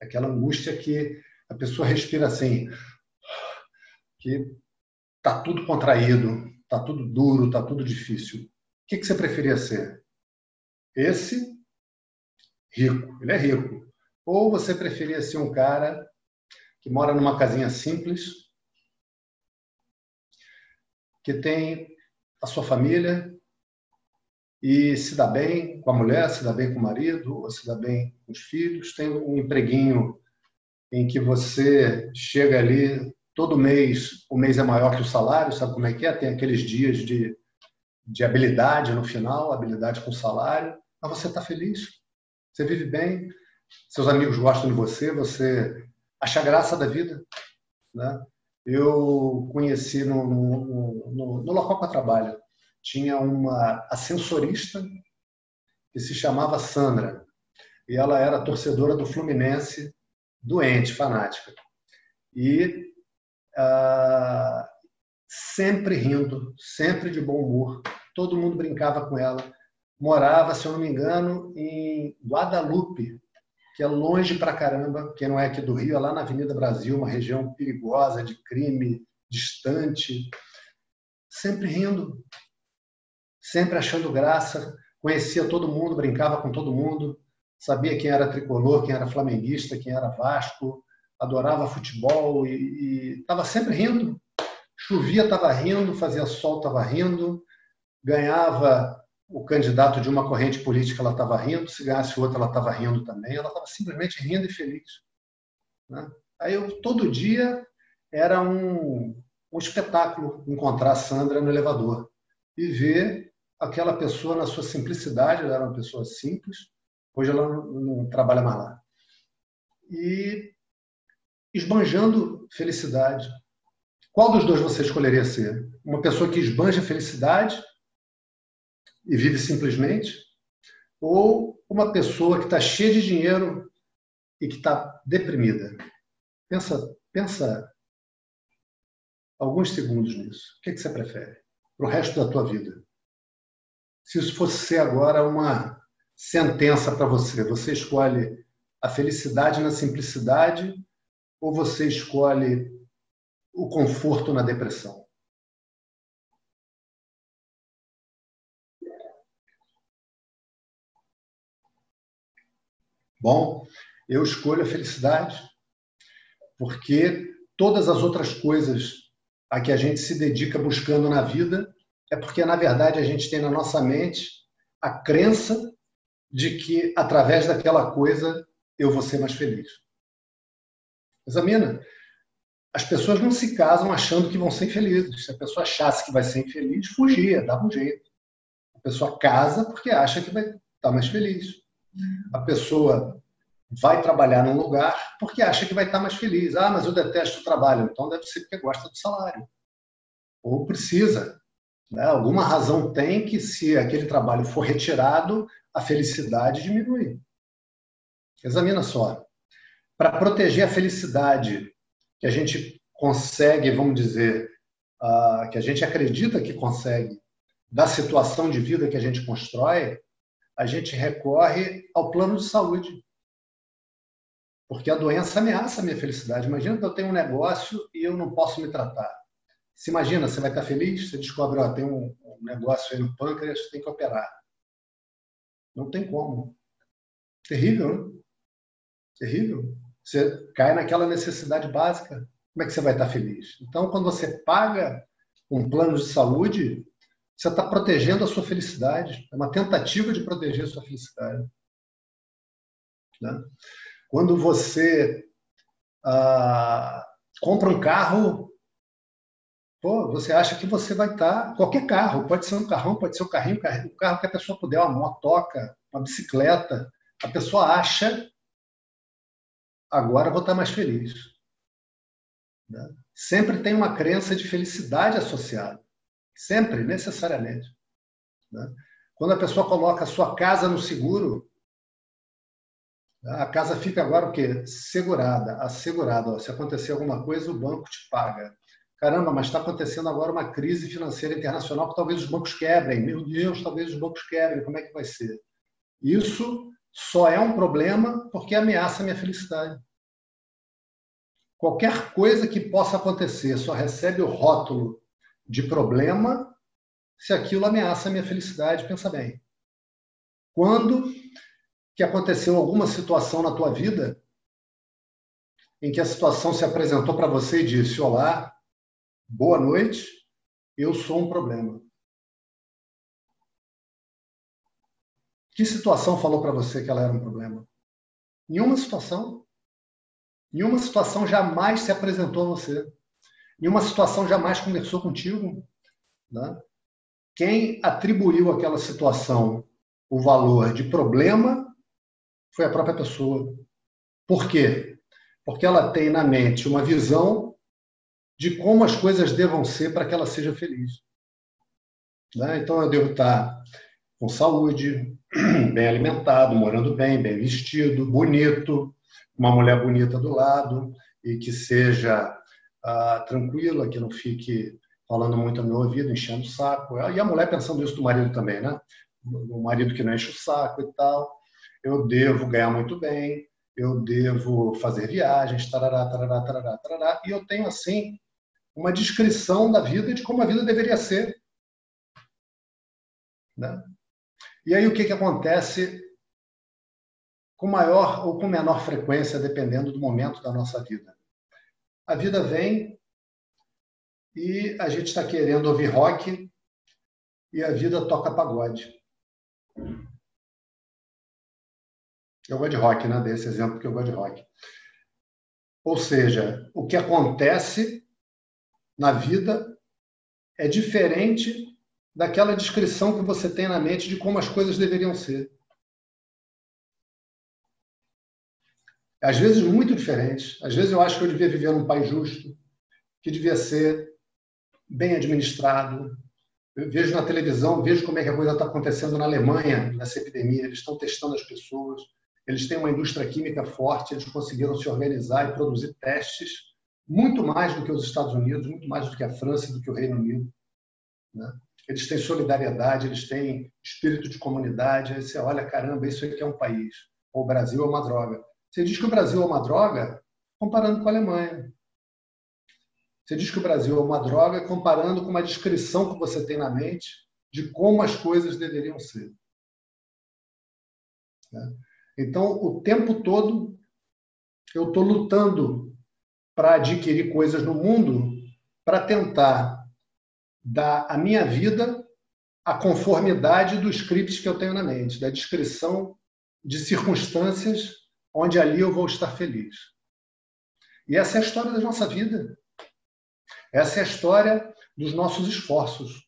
aquela angústia que a pessoa respira assim, que tá tudo contraído, tá tudo duro, tá tudo difícil. O que, que você preferia ser? Esse rico, ele é rico. Ou você preferia ser um cara que mora numa casinha simples, que tem a sua família e se dá bem com a mulher, se dá bem com o marido, ou se dá bem com os filhos, tem um empreguinho em que você chega ali todo mês, o mês é maior que o salário, sabe como é que é? Tem aqueles dias de, de habilidade no final, habilidade com salário, mas você está feliz, você vive bem, seus amigos gostam de você, você acha graça da vida, né? Eu conheci no, no, no, no local que eu trabalho, tinha uma ascensorista que se chamava Sandra. E ela era torcedora do Fluminense, doente, fanática. E ah, sempre rindo, sempre de bom humor. Todo mundo brincava com ela. Morava, se eu não me engano, em Guadalupe, que é longe pra caramba. Quem não é aqui do Rio, é lá na Avenida Brasil, uma região perigosa, de crime, distante. Sempre rindo, sempre achando graça, conhecia todo mundo, brincava com todo mundo, sabia quem era tricolor, quem era flamenguista, quem era Vasco, adorava futebol e estava sempre rindo. Chovia, estava rindo, fazia sol, estava rindo, ganhava o candidato de uma corrente política, ela estava rindo, se ganhasse outra, ela estava rindo também, ela estava simplesmente rindo e feliz. Né? Aí eu, todo dia era um, um espetáculo encontrar a Sandra no elevador e ver aquela pessoa na sua simplicidade, ela era uma pessoa simples, hoje ela não, não trabalha mais lá. E esbanjando felicidade. Qual dos dois você escolheria ser? Uma pessoa que esbanja felicidade e vive simplesmente? Ou uma pessoa que está cheia de dinheiro e que está deprimida? Pensa, pensa alguns segundos nisso. O que, é que você prefere para o resto da tua vida? Se isso fosse ser agora uma sentença para você, você escolhe a felicidade na simplicidade ou você escolhe o conforto na depressão? Bom, eu escolho a felicidade porque todas as outras coisas a que a gente se dedica buscando na vida é porque, na verdade, a gente tem na nossa mente a crença de que, através daquela coisa, eu vou ser mais feliz. Examina. As pessoas não se casam achando que vão ser felizes. Se a pessoa achasse que vai ser infeliz, fugia, dava um jeito. A pessoa casa porque acha que vai estar mais feliz. A pessoa vai trabalhar num lugar porque acha que vai estar mais feliz. Ah, mas eu detesto o trabalho. Então deve ser porque gosta do salário. Ou precisa Né? Alguma razão tem que, se aquele trabalho for retirado, a felicidade diminui. Examina só. Para proteger a felicidade que a gente consegue, vamos dizer, uh, que a gente acredita que consegue, da situação de vida que a gente constrói, a gente recorre ao plano de saúde. Porque a doença ameaça a minha felicidade. Imagina que eu tenho um negócio e eu não posso me tratar. Se imagina, você vai estar feliz, você descobre, ó, tem um, negócio aí no pâncreas, tem que operar. Não tem como. Terrível, né? Terrível. Você cai naquela necessidade básica. Como é que você vai estar feliz? Então, quando você paga um plano de saúde, você está protegendo a sua felicidade. É uma tentativa de proteger a sua felicidade. Né? Quando você ah, compra um carro, pô, você acha que você vai estar. Qualquer carro, pode ser um carrão, pode ser um carrinho, um carro que a pessoa puder, uma motoca, uma bicicleta. A pessoa acha, agora vou estar mais feliz. Né? Sempre tem uma crença de felicidade associada. Sempre, necessariamente. Né? Quando a pessoa coloca a sua casa no seguro, a casa fica agora o quê? Segurada, assegurada. Se acontecer alguma coisa, o banco te paga. Caramba, mas está acontecendo agora uma crise financeira internacional que talvez os bancos quebrem. Meu Deus, talvez os bancos quebrem. Como é que vai ser? Isso só é um problema porque ameaça a minha felicidade. Qualquer coisa que possa acontecer só recebe o rótulo de problema se aquilo ameaça a minha felicidade. Pensa bem. Quando que aconteceu alguma situação na tua vida em que a situação se apresentou para você e disse: Olá, boa noite, eu sou um problema. Que situação falou para você que ela era um problema? Nenhuma situação. Nenhuma situação jamais se apresentou a você. Nenhuma situação jamais conversou contigo. Né? Quem atribuiu àquela situação o valor de problema foi a própria pessoa. Por quê? Porque ela tem na mente uma visão de como as coisas devam ser para que ela seja feliz. Né? Então, eu devo estar com saúde, bem alimentado, morando bem, bem vestido, bonito, uma mulher bonita do lado e que seja uh, tranquila, que não fique falando muito ao meu ouvido, enchendo o saco. E a mulher pensando isso do marido também, né? O marido que não enche o saco e tal. Eu devo ganhar muito bem, eu devo fazer viagens, tarará, tarará, tarará, tarará. E eu tenho, assim, uma descrição da vida de como a vida deveria ser. Né? E aí o que, que acontece com maior ou com menor frequência, dependendo do momento da nossa vida? A vida vem e a gente está querendo ouvir rock e a vida toca pagode. Eu gosto de rock, né? Desse exemplo que eu gosto de rock. Ou seja, o que acontece na vida é diferente daquela descrição que você tem na mente de como as coisas deveriam ser. Às vezes muito diferentes. Às vezes eu acho que eu devia viver num país justo, que devia ser bem administrado. Eu vejo na televisão, vejo como é que a coisa está acontecendo na Alemanha, nessa epidemia. Eles estão testando as pessoas. Eles têm uma indústria química forte, eles conseguiram se organizar e produzir testes muito mais do que os Estados Unidos, muito mais do que a França, do que o Reino Unido. Né? Eles têm solidariedade, eles têm espírito de comunidade. Aí você olha, caramba, isso aqui é um país. O Brasil é uma droga. Você diz que o Brasil é uma droga comparando com a Alemanha. Você diz que o Brasil é uma droga comparando com uma descrição que você tem na mente de como as coisas deveriam ser. Né? Então, o tempo todo, eu estou lutando para adquirir coisas no mundo para tentar dar à minha vida a conformidade do script que eu tenho na mente, da descrição de circunstâncias onde ali eu vou estar feliz. E essa é a história da nossa vida. Essa é a história dos nossos esforços.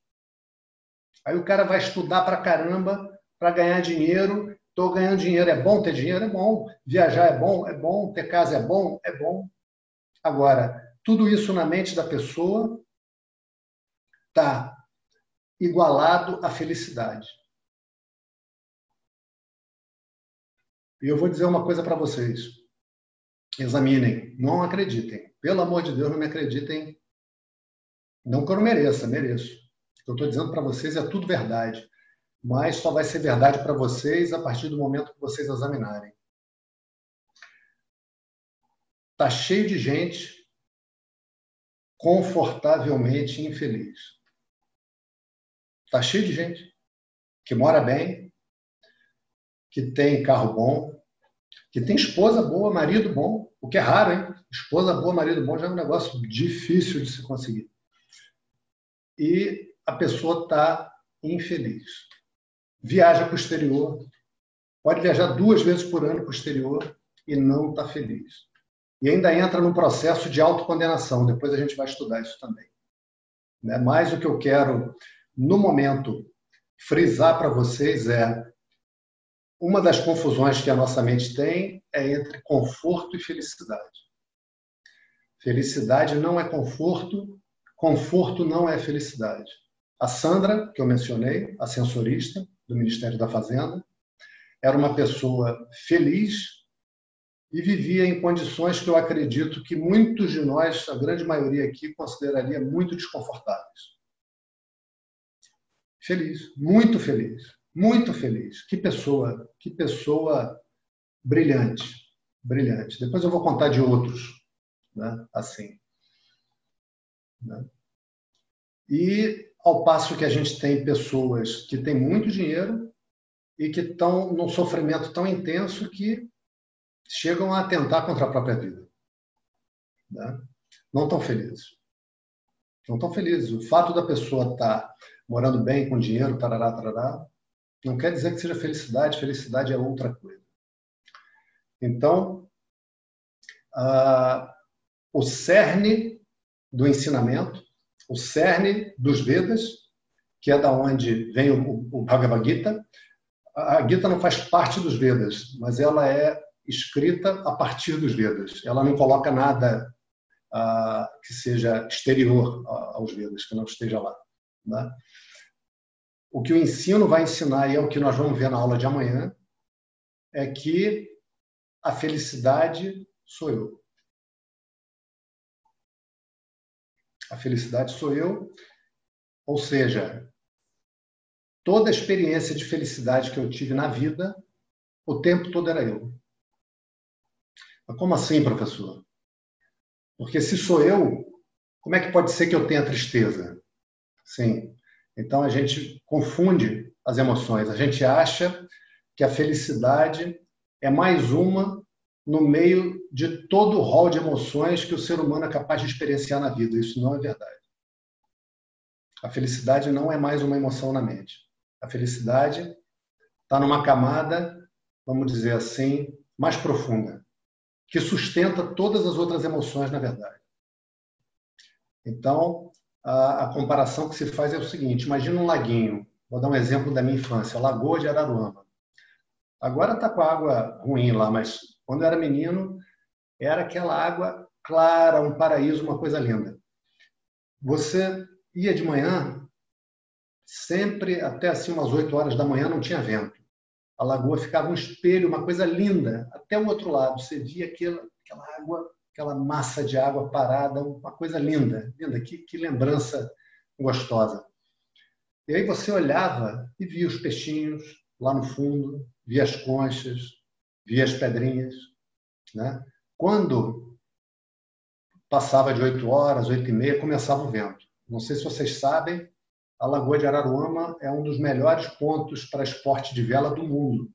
Aí o cara vai estudar para caramba para ganhar dinheiro Estou ganhando dinheiro, é bom ter dinheiro? É bom. Viajar é bom? É bom. Ter casa é bom? É bom. Agora, tudo isso na mente da pessoa está igualado à felicidade. E eu vou dizer uma coisa para vocês. Examinem, não acreditem. Pelo amor de Deus, não me acreditem. Não que eu não mereça, mereço. O que eu estou dizendo para vocês é tudo verdade. Mas só vai ser verdade para vocês a partir do momento que vocês examinarem. Está cheio de gente confortavelmente infeliz. Está cheio de gente que mora bem, que tem carro bom, que tem esposa boa, marido bom, o que é raro, hein? Esposa boa, marido bom já é um negócio difícil de se conseguir. E a pessoa está infeliz. Viaja para o exterior, pode viajar duas vezes por ano para o exterior e não está feliz. E ainda entra no processo de autocondenação. Depois a gente vai estudar isso também. Né? Mas o que eu quero, no momento, frisar para vocês é uma das confusões que a nossa mente tem é entre conforto e felicidade. Felicidade não é conforto, conforto não é felicidade. A Sandra, que eu mencionei, a sensorista do Ministério da Fazenda, era uma pessoa feliz e vivia em condições que eu acredito que muitos de nós, a grande maioria aqui, consideraria muito desconfortáveis. Feliz, muito feliz. Muito feliz. Que pessoa, que pessoa brilhante, brilhante. Depois eu vou contar de outros, né? assim. Né? E ao passo que a gente tem pessoas que têm muito dinheiro e que estão num sofrimento tão intenso que chegam a atentar contra a própria vida. Né? Não estão felizes. Não estão felizes. O fato da pessoa estar tá morando bem, com dinheiro, tarará, tarará, não quer dizer que seja felicidade, felicidade é outra coisa. Então, o cerne do ensinamento, o cerne dos Vedas, que é da onde vem o, o Bhagavad Gita, a Gita não faz parte dos Vedas, mas ela é escrita a partir dos Vedas. Ela não coloca nada que seja exterior aos Vedas, que não esteja lá. Né? O que o ensino vai ensinar, e é o que nós vamos ver na aula de amanhã, é que a felicidade sou eu. A felicidade sou eu, ou seja, toda a experiência de felicidade que eu tive na vida, o tempo todo era eu. Mas como assim, professor? Porque se sou eu, como é que pode ser que eu tenha tristeza? Sim, então a gente confunde as emoções. A gente acha que a felicidade é mais uma no meio de todo o rol de emoções que o ser humano é capaz de experienciar na vida. Isso não é verdade. A felicidade não é mais uma emoção na mente. A felicidade está numa camada, vamos dizer assim, mais profunda, que sustenta todas as outras emoções, na verdade. Então, a, a, comparação que se faz é o seguinte: imagina um laguinho. Vou dar um exemplo da minha infância, Lagoa de Araruama. Agora está com a água ruim lá, mas quando eu era menino, era aquela água clara, um paraíso, uma coisa linda. Você ia de manhã, sempre até assim umas 8 horas da manhã não tinha vento. A lagoa ficava um espelho, uma coisa linda. Até o outro lado, você via aquela, aquela água aquela massa de água parada, uma coisa linda, linda, que, que lembrança gostosa. E aí você olhava e via os peixinhos lá no fundo, via as conchas, via as pedrinhas. Né? Quando passava de 8 horas, 8 e meia, começava o vento. Não sei se vocês sabem, a Lagoa de Araruama é um dos melhores pontos para esporte de vela do mundo,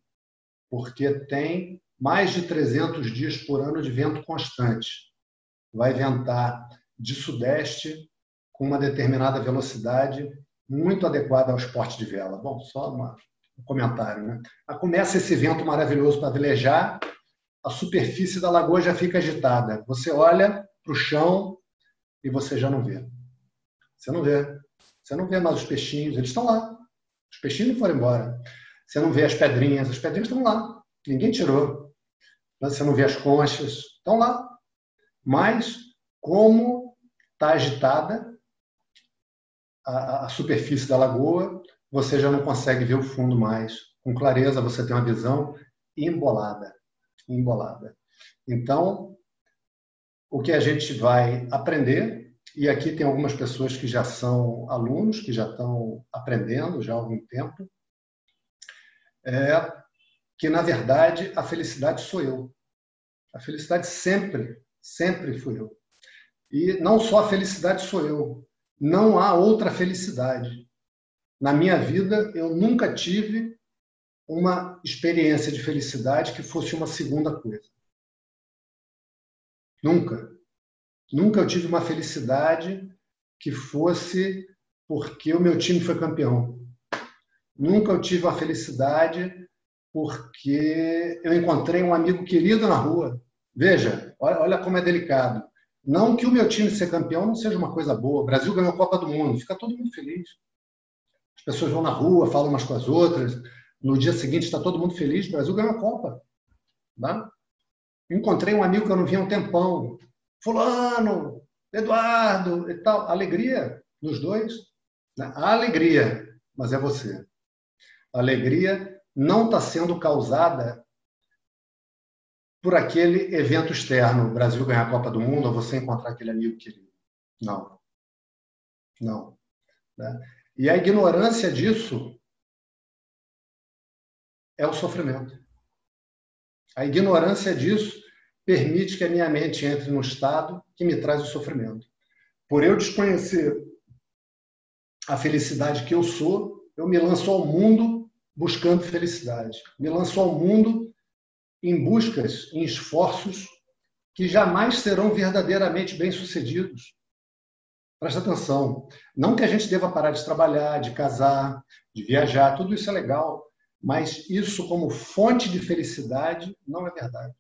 porque tem mais de 300 dias por ano de vento constante. Vai ventar de sudeste com uma determinada velocidade muito adequada ao esporte de vela. Bom, só uma, um comentário. Né? Começa esse vento maravilhoso para velejar, a superfície da lagoa já fica agitada. Você olha para o chão e você já não vê. Você não vê. Você não vê mais os peixinhos, eles estão lá. Os peixinhos não foram embora. Você não vê as pedrinhas, as pedrinhas estão lá. Ninguém tirou você não vê as conchas, estão lá. Mas, como está agitada, a, a superfície da lagoa, você já não consegue ver o fundo mais. Com clareza, você tem uma visão embolada. Embolada. Então, o que a gente vai aprender, e aqui tem algumas pessoas que já são alunos, que já estão aprendendo já há algum tempo, é que, na verdade, a felicidade sou eu. A felicidade sempre, sempre fui eu. E não só a felicidade sou eu, não há outra felicidade. Na minha vida, eu nunca tive uma experiência de felicidade que fosse uma segunda coisa. Nunca. Nunca eu tive uma felicidade que fosse porque o meu time foi campeão. Nunca eu tive uma felicidade porque eu encontrei um amigo querido na rua. Veja, olha como é delicado. Não que o meu time ser campeão não seja uma coisa boa. O Brasil ganhou a Copa do Mundo, fica todo mundo feliz. As pessoas vão na rua, falam umas com as outras. No dia seguinte está todo mundo feliz, o Brasil ganhou a Copa. Tá? Encontrei um amigo que eu não via há um tempão. Fulano, Eduardo e tal. Alegria nos dois. Né? A alegria, mas é você. A alegria não está sendo causada por aquele evento externo, o Brasil ganhar a Copa do Mundo, ou você encontrar aquele amigo querido. Não. Não. Né? E a ignorância disso é o sofrimento. A ignorância disso permite que a minha mente entre no estado que me traz o sofrimento. Por eu desconhecer a felicidade que eu sou, eu me lanço ao mundo buscando felicidade. Me lanço ao mundo em buscas, em esforços que jamais serão verdadeiramente bem-sucedidos. Presta atenção. Não que a gente deva parar de trabalhar, de casar, de viajar, tudo isso é legal, mas isso como fonte de felicidade não é verdade.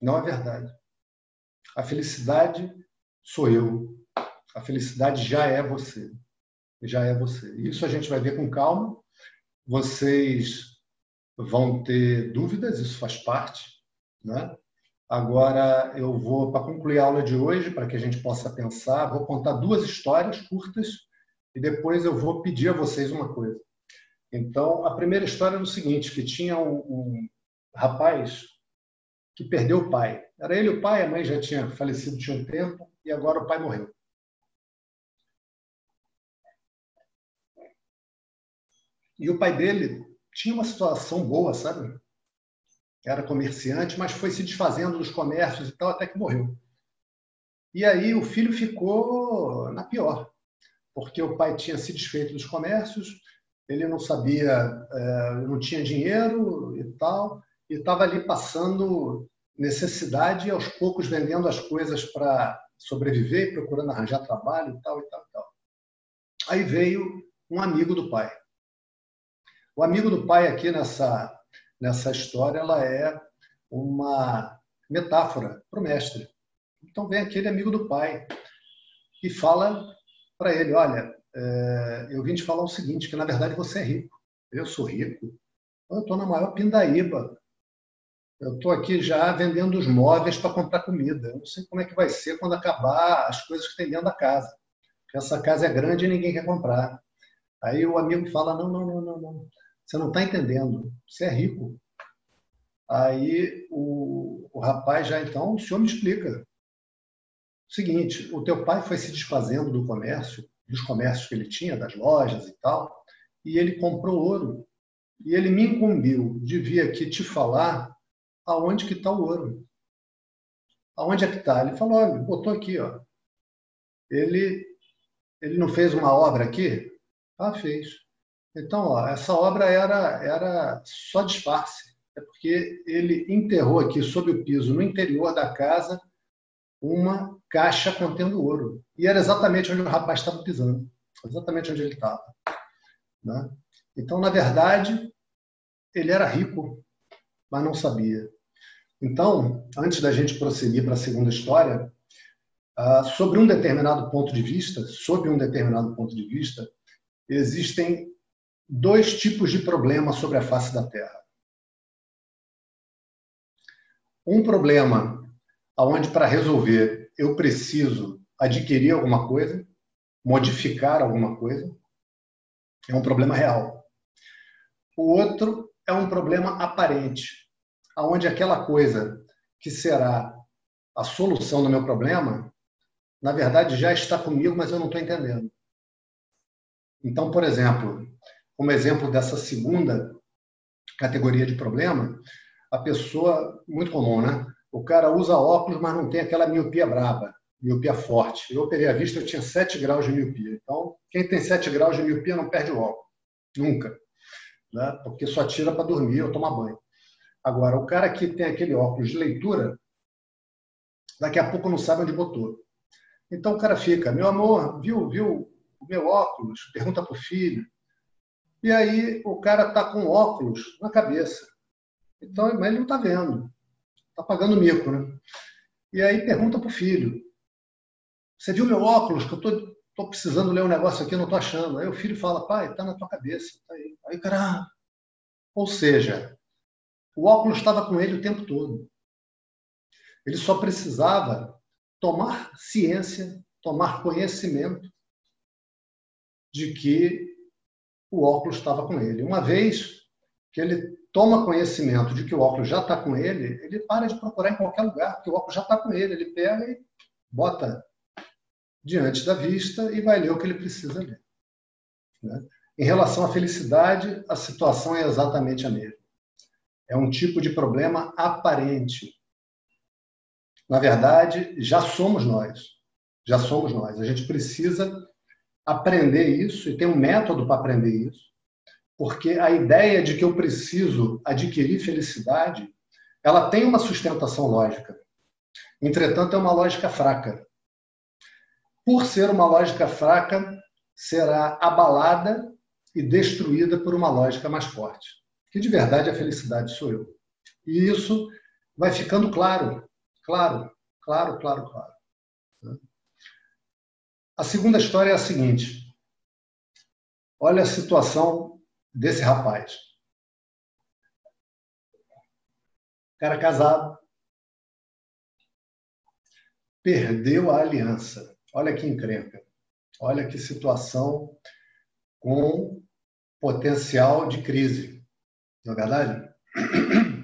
Não é verdade. A felicidade sou eu. A felicidade já é você. Já é você. Isso a gente vai ver com calma. Vocês vão ter dúvidas, isso faz parte. Né? Agora eu vou, para concluir a aula de hoje, para que a gente possa pensar, vou contar duas histórias curtas e depois eu vou pedir a vocês uma coisa. Então, a primeira história é o seguinte, que tinha um, um rapaz que perdeu o pai. Era ele o pai, a mãe já tinha falecido tinha um tempo e agora o pai morreu. E o pai dele tinha uma situação boa, sabe? Era comerciante, mas foi se desfazendo dos comércios e tal até que morreu. E aí o filho ficou na pior, porque o pai tinha se desfeito dos comércios, ele não sabia, é, não tinha dinheiro e tal, e estava ali passando necessidade e aos poucos vendendo as coisas para sobreviver, procurando arranjar trabalho e tal e tal e tal. Aí veio um amigo do pai. O amigo do pai aqui nessa, nessa história ela é uma metáfora para o mestre. Então vem aquele amigo do pai e fala para ele, olha, é, eu vim te falar o seguinte, que na verdade você é rico. Eu sou rico. Eu estou na maior pindaíba. Eu estou aqui já vendendo os móveis para comprar comida. Eu não sei como é que vai ser quando acabar as coisas que tem dentro da casa. Porque essa casa é grande e ninguém quer comprar. Aí o amigo fala, não, não, não, não, não. Você não está entendendo. Você é rico. Aí o, o rapaz já então, o senhor me explica. Seguinte, o teu pai foi se desfazendo do comércio, dos comércios que ele tinha, das lojas e tal, e ele comprou ouro. E ele me incumbiu de vir aqui te falar aonde que está o ouro. Aonde é que está? Ele falou, olha, botou aqui, ó. Ele, ele não fez uma obra aqui? Ah, fez. Então, ó, essa obra era, era só disfarce. É porque ele enterrou aqui sob o piso, no interior da casa, uma caixa contendo ouro. E era exatamente onde o rapaz estava pisando. Exatamente onde ele estava. Né? Então, na verdade, ele era rico, mas não sabia. Então, antes da gente prosseguir para a segunda história, ah, sobre um determinado ponto de vista, sob um determinado ponto de vista, existem dois tipos de problemas sobre a face da Terra. Um problema onde para resolver eu preciso adquirir alguma coisa, modificar alguma coisa, é um problema real. O outro é um problema aparente, aonde aquela coisa que será a solução do meu problema, na verdade já está comigo, mas eu não estou entendendo. Então, por exemplo, como exemplo dessa segunda categoria de problema, a pessoa, muito comum, né? O cara usa óculos, mas não tem aquela miopia braba, miopia forte. Eu operei a vista, eu tinha 7 graus de miopia. Então, quem tem 7 graus de miopia não perde o óculos. Nunca. Né? Porque só tira para dormir ou tomar banho. Agora, o cara que tem aquele óculos de leitura, daqui a pouco não sabe onde botou. Então o cara fica, meu amor, viu, viu o meu óculos? Pergunta para o filho. E aí o cara está com óculos na cabeça. Então, mas ele não está vendo. Está pagando mico, né? E aí pergunta para o filho. Você viu meu óculos? Que eu estou tô precisando ler um negócio aqui, não estou achando. Aí o filho fala, pai, está na tua cabeça. Tá aí. aí, cara. Ou seja, o óculos estava com ele o tempo todo. Ele só precisava tomar ciência, tomar conhecimento de que o óculos estava com ele. Uma vez que ele toma conhecimento de que o óculos já está com ele, ele para de procurar em qualquer lugar, porque o óculos já está com ele. Ele pega e bota diante da vista e vai ler o que ele precisa ler. Né? Em relação à felicidade, a situação é exatamente a mesma. É um tipo de problema aparente. Na verdade, já somos nós. Já somos nós. A gente precisa aprender isso e tem um método para aprender isso, porque a ideia de que eu preciso adquirir felicidade, ela tem uma sustentação lógica. Entretanto, é uma lógica fraca. Por ser uma lógica fraca, será abalada e destruída por uma lógica mais forte. Que de verdade a felicidade sou eu. E isso vai ficando claro, claro, claro, claro, claro. A segunda história é a seguinte. Olha a situação desse rapaz. Cara casado, perdeu a aliança. Olha que encrenca. Olha que situação com potencial de crise. Não é verdade?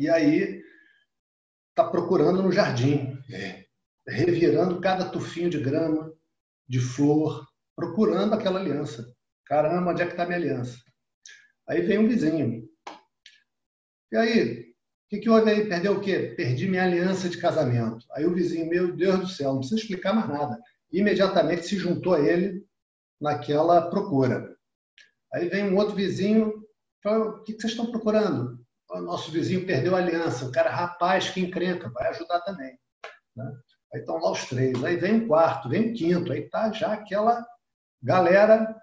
E aí está procurando no jardim. É revirando cada tufinho de grama, de flor, procurando aquela aliança. Caramba, onde é que está minha aliança? Aí vem um vizinho. E aí, o que, que houve aí? Perdeu o quê? Perdi minha aliança de casamento. Aí o vizinho, meu Deus do céu, não precisa explicar mais nada. Imediatamente se juntou a ele naquela procura. Aí vem um outro vizinho, falou, o que, que vocês estão procurando? O nosso vizinho perdeu a aliança. O cara, rapaz, que encrenca, vai ajudar também. Né? Aí estão lá os três. Aí vem um quarto, vem um quinto. Aí está já aquela galera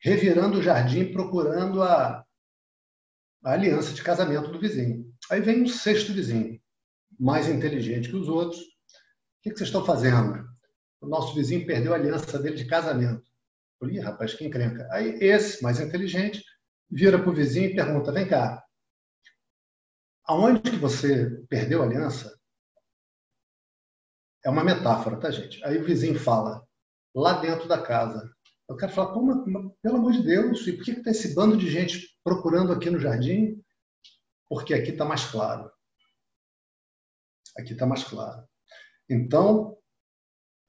revirando o jardim, procurando a, a aliança de casamento do vizinho. Aí vem um sexto vizinho, mais inteligente que os outros. O que, que vocês estão fazendo? O nosso vizinho perdeu a aliança dele de casamento. Eu falei, rapaz, que encrenca. Aí esse, mais inteligente, vira para o vizinho e pergunta: vem cá, aonde que você perdeu a aliança? É uma metáfora, tá, gente? Aí o vizinho fala, lá dentro da casa. Eu quero falar, pelo amor de Deus, e por que está esse bando de gente procurando aqui no jardim? Porque aqui está mais claro. Aqui está mais claro. Então,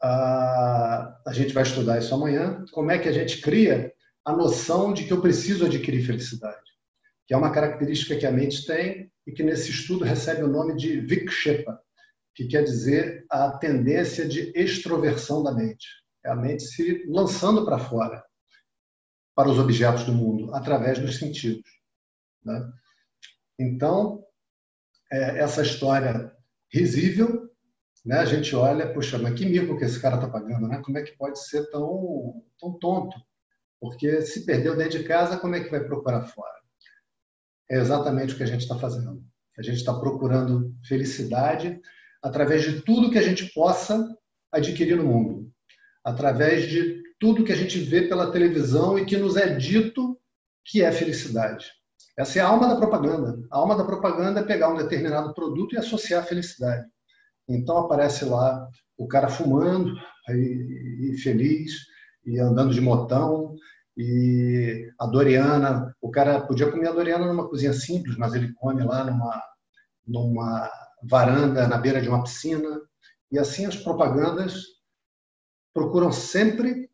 a, a gente vai estudar isso amanhã. Como é que a gente cria a noção de que eu preciso adquirir felicidade? Que é uma característica que a mente tem e que nesse estudo recebe o nome de Vikshepa, que quer dizer a tendência de extroversão da mente. É a mente se lançando para fora, para os objetos do mundo, através dos sentidos. Né? Então, é, essa história risível, né? a gente olha, puxa, mas que mico que esse cara está pagando, né? como é que pode ser tão, tão tonto? Porque se perdeu dentro de casa, como é que vai procurar fora? É exatamente o que a gente está fazendo. A gente está procurando felicidade através de tudo que a gente possa adquirir no mundo, através de tudo que a gente vê pela televisão e que nos é dito que é felicidade. Essa é a alma da propaganda. A alma da propaganda é pegar um determinado produto e associar a felicidade. Então aparece lá o cara fumando e, feliz e andando de motão e a Doriana, o cara podia comer a Doriana numa cozinha simples, mas ele come lá numa numa varanda na beira de uma piscina e assim as propagandas procuram sempre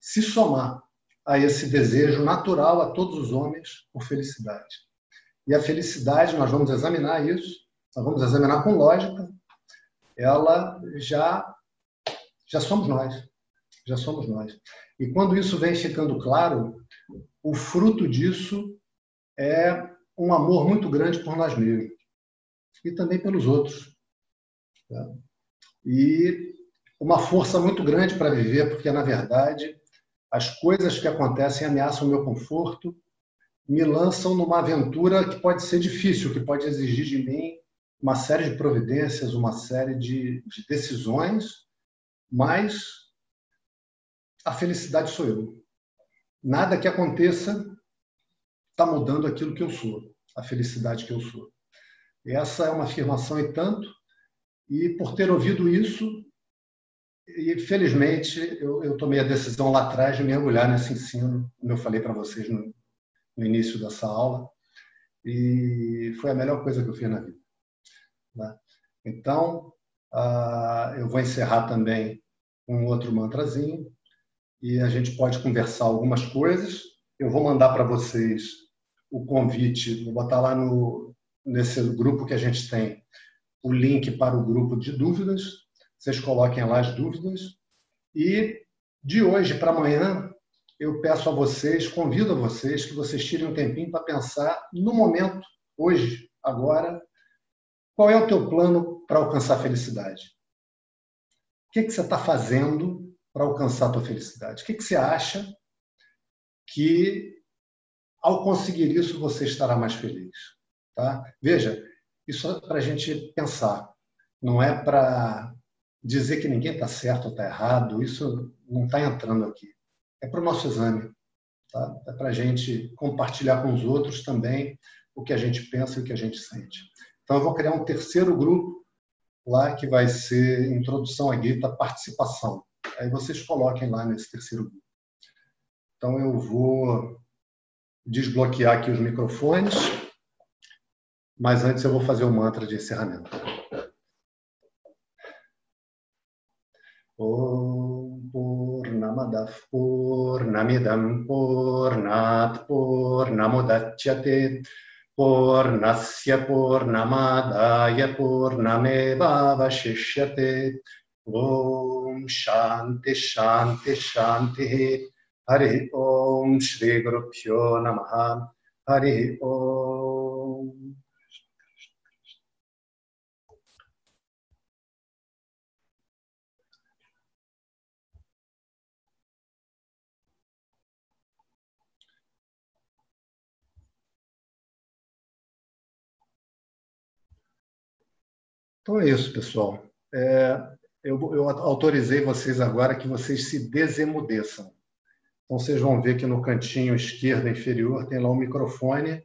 se somar a esse desejo natural a todos os homens por felicidade. E a felicidade, nós vamos examinar isso, nós vamos examinar com lógica, ela já já somos nós, já somos nós. E quando isso vem ficando claro, o fruto disso é um amor muito grande por nós mesmos e também pelos outros. Tá? E uma força muito grande para viver, porque na verdade as coisas que acontecem ameaçam o meu conforto, me lançam numa aventura que pode ser difícil, que pode exigir de mim uma série de providências, uma série de, de decisões, mas a felicidade sou eu. Nada que aconteça está mudando aquilo que eu sou, a felicidade que eu sou. Essa é uma afirmação e tanto, e por ter ouvido isso, e felizmente eu, eu tomei a decisão lá atrás de mergulhar nesse ensino, como eu falei para vocês no, no início dessa aula, e foi a melhor coisa que eu fiz na vida. Né? Então, uh, eu vou encerrar também um outro mantrazinho e a gente pode conversar algumas coisas. Eu vou mandar para vocês o convite, vou botar lá no, nesse grupo que a gente tem o link para o grupo de dúvidas. Vocês coloquem lá as dúvidas. E de hoje para amanhã, eu peço a vocês, convido a vocês que vocês tirem um tempinho para pensar no momento, hoje, agora, qual é o teu plano para alcançar a felicidade? O que, que você está fazendo para alcançar a tua felicidade? O que, que você acha que, ao conseguir isso, você estará mais feliz? Tá? Veja, isso é para a gente pensar. Não é para dizer que ninguém está certo ou está errado. Isso não está entrando aqui. É para o nosso exame. Tá? É para a gente compartilhar com os outros também o que a gente pensa e o que a gente sente. Então, eu vou criar um terceiro grupo lá que vai ser Introdução à Gita, Participação. Aí vocês coloquem lá nesse terceiro grupo. Então, eu vou desbloquear aqui os microfones, mas antes eu vou fazer o um mantra de encerramento. Om Purnamadav Purnamidam Purnat Purnamudachyate Purnasya Purnamadaya Purnameva Vashishyate Om Shanti Shanti Shanti Hari Om Shri Gurupyo Namaha Hari Om Então é isso, pessoal. É, eu, eu, autorizei vocês agora que vocês se desemudeçam. Então vocês vão ver que no cantinho esquerdo inferior tem lá um microfone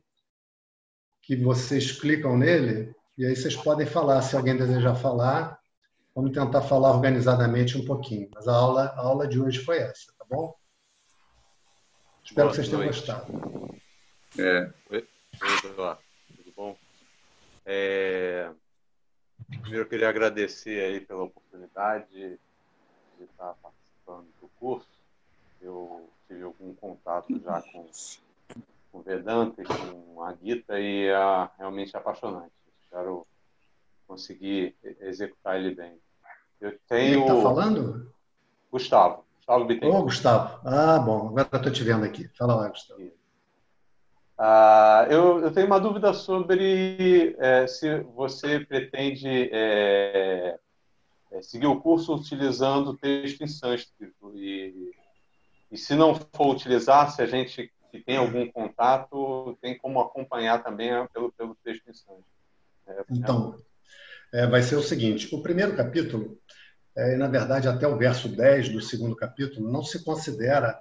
que vocês clicam nele e aí vocês podem falar. Se alguém desejar falar, vamos tentar falar organizadamente um pouquinho. Mas a aula, a aula de hoje foi essa, tá bom? Espero Boa que vocês tenham gostado. É. Oi, tudo bom? É... Primeiro, eu queria agradecer aí pela oportunidade de estar participando do curso. Eu tive algum contato já com, com o Vedanta e com a Gita e é realmente apaixonante. Espero conseguir executar ele bem. Eu tenho... Quem está falando? Gustavo. Gustavo Bittencourt. Ô, oh, Gustavo. Ah, bom. Agora estou te vendo aqui. Fala lá, Gustavo. Isso. Uh, eu, eu, tenho uma dúvida sobre é, se você pretende é, é, seguir o curso utilizando texto em sânscrito e, e se não for utilizar, se a gente que tem algum contato tem como acompanhar também pelo, pelo texto em sânscrito. É, então, é, vai ser o seguinte: o primeiro capítulo, é, na verdade até o verso 10 do segundo capítulo, não se considera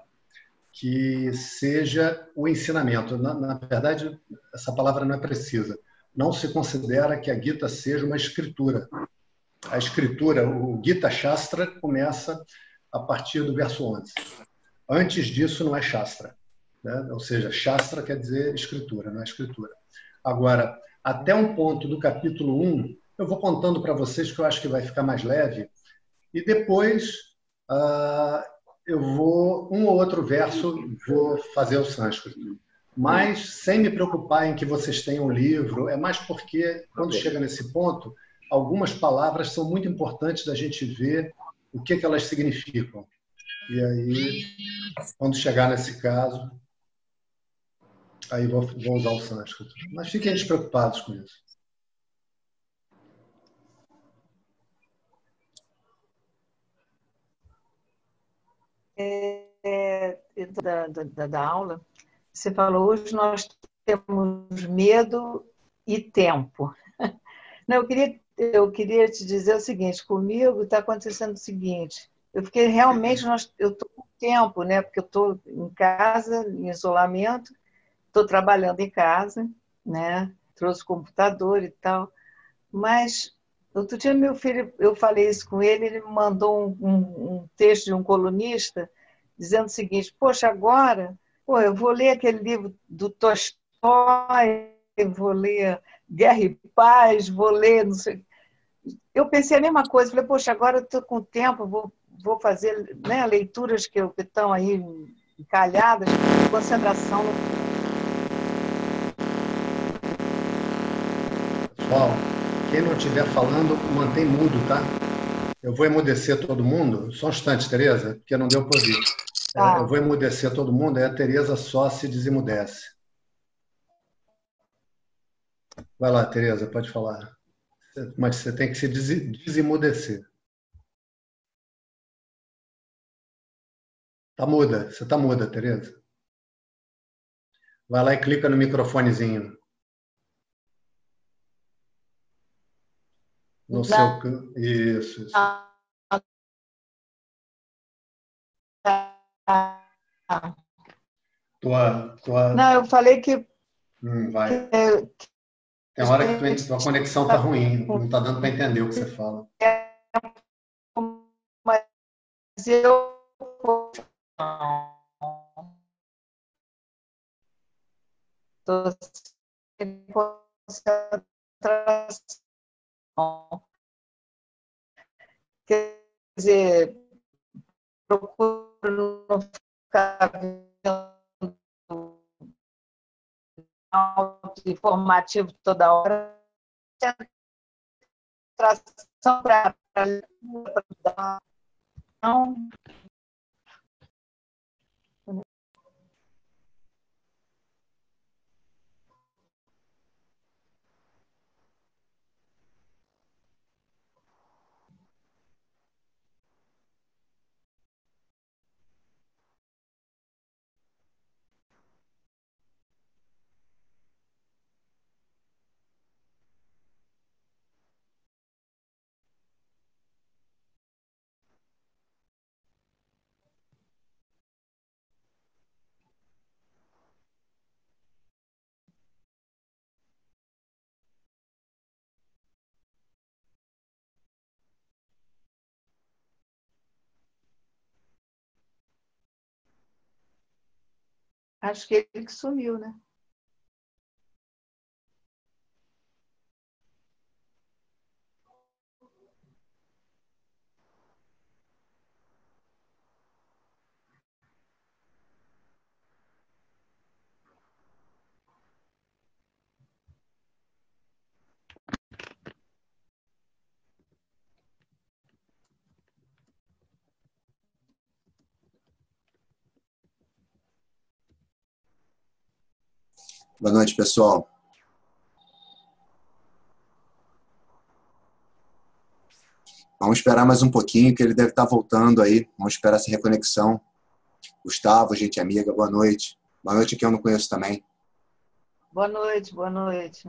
que seja o ensinamento. Na, na, verdade, essa palavra não é precisa. Não se considera que a Gita seja uma escritura. a escritura, o Gita Shastra, começa a partir do verso 11. Antes disso, não é Shastra. Né? Ou seja, Shastra quer dizer escritura, não é escritura. Agora, até um ponto do capítulo 1, eu vou contando para vocês que eu acho que vai ficar mais leve, e depois uh, eu vou, um ou outro verso, vou fazer o sânscrito. Mas sem me preocupar em que vocês tenham um livro, é mais porque, quando chega nesse ponto, algumas palavras são muito importantes da gente ver o que, que elas significam. E aí, quando chegar nesse caso, aí vou, vou usar o sânscrito. Mas fiquem despreocupados com isso. É, da, da, da aula, você falou hoje nós temos medo e tempo. Não, eu queria, eu queria te dizer o seguinte: comigo está acontecendo o seguinte. Eu fiquei realmente, nós, eu estou com tempo, né? Porque eu estou em casa, em isolamento, estou trabalhando em casa, né? Trouxe computador e tal. Mas outro dia meu filho, eu falei isso com ele, ele me mandou um, um, um texto de um colunista dizendo o seguinte: poxa, agora, pô, eu vou ler aquele livro do Tolstói, vou ler Guerra e Paz, vou ler, não sei. Eu pensei a mesma coisa, falei, poxa, agora eu estou com tempo, vou, vou fazer né, leituras que, estão aí encalhadas, concentração. Pessoal, quem não estiver falando, mantém mudo, tá? Eu vou emudecer todo mundo. Só um instante, Tereza, porque não deu para ouvir. Tá. Eu vou emudecer todo mundo, aí a Tereza só se desemudece. Vai lá, Tereza, pode falar. Mas você tem que se desemudecer. Tá muda, você tá muda, Tereza. Vai lá e clica no microfonezinho. No seu isso. isso. Tua, tua... Não, eu falei que. Hum, vai. Que, tem hora que tua, tua conexão tá ruim, não tá dando para entender o que você fala. Mas eu estou sem concentração. Quer dizer, procuro não ficar informativo toda hora. Tração para. Não. Acho que ele que sumiu, né? Boa noite, pessoal. Vamos esperar mais um pouquinho, que ele deve estar voltando aí. Vamos esperar essa reconexão. Gustavo, gente amiga, boa noite. Boa noite que eu não conheço também. Boa noite, boa noite.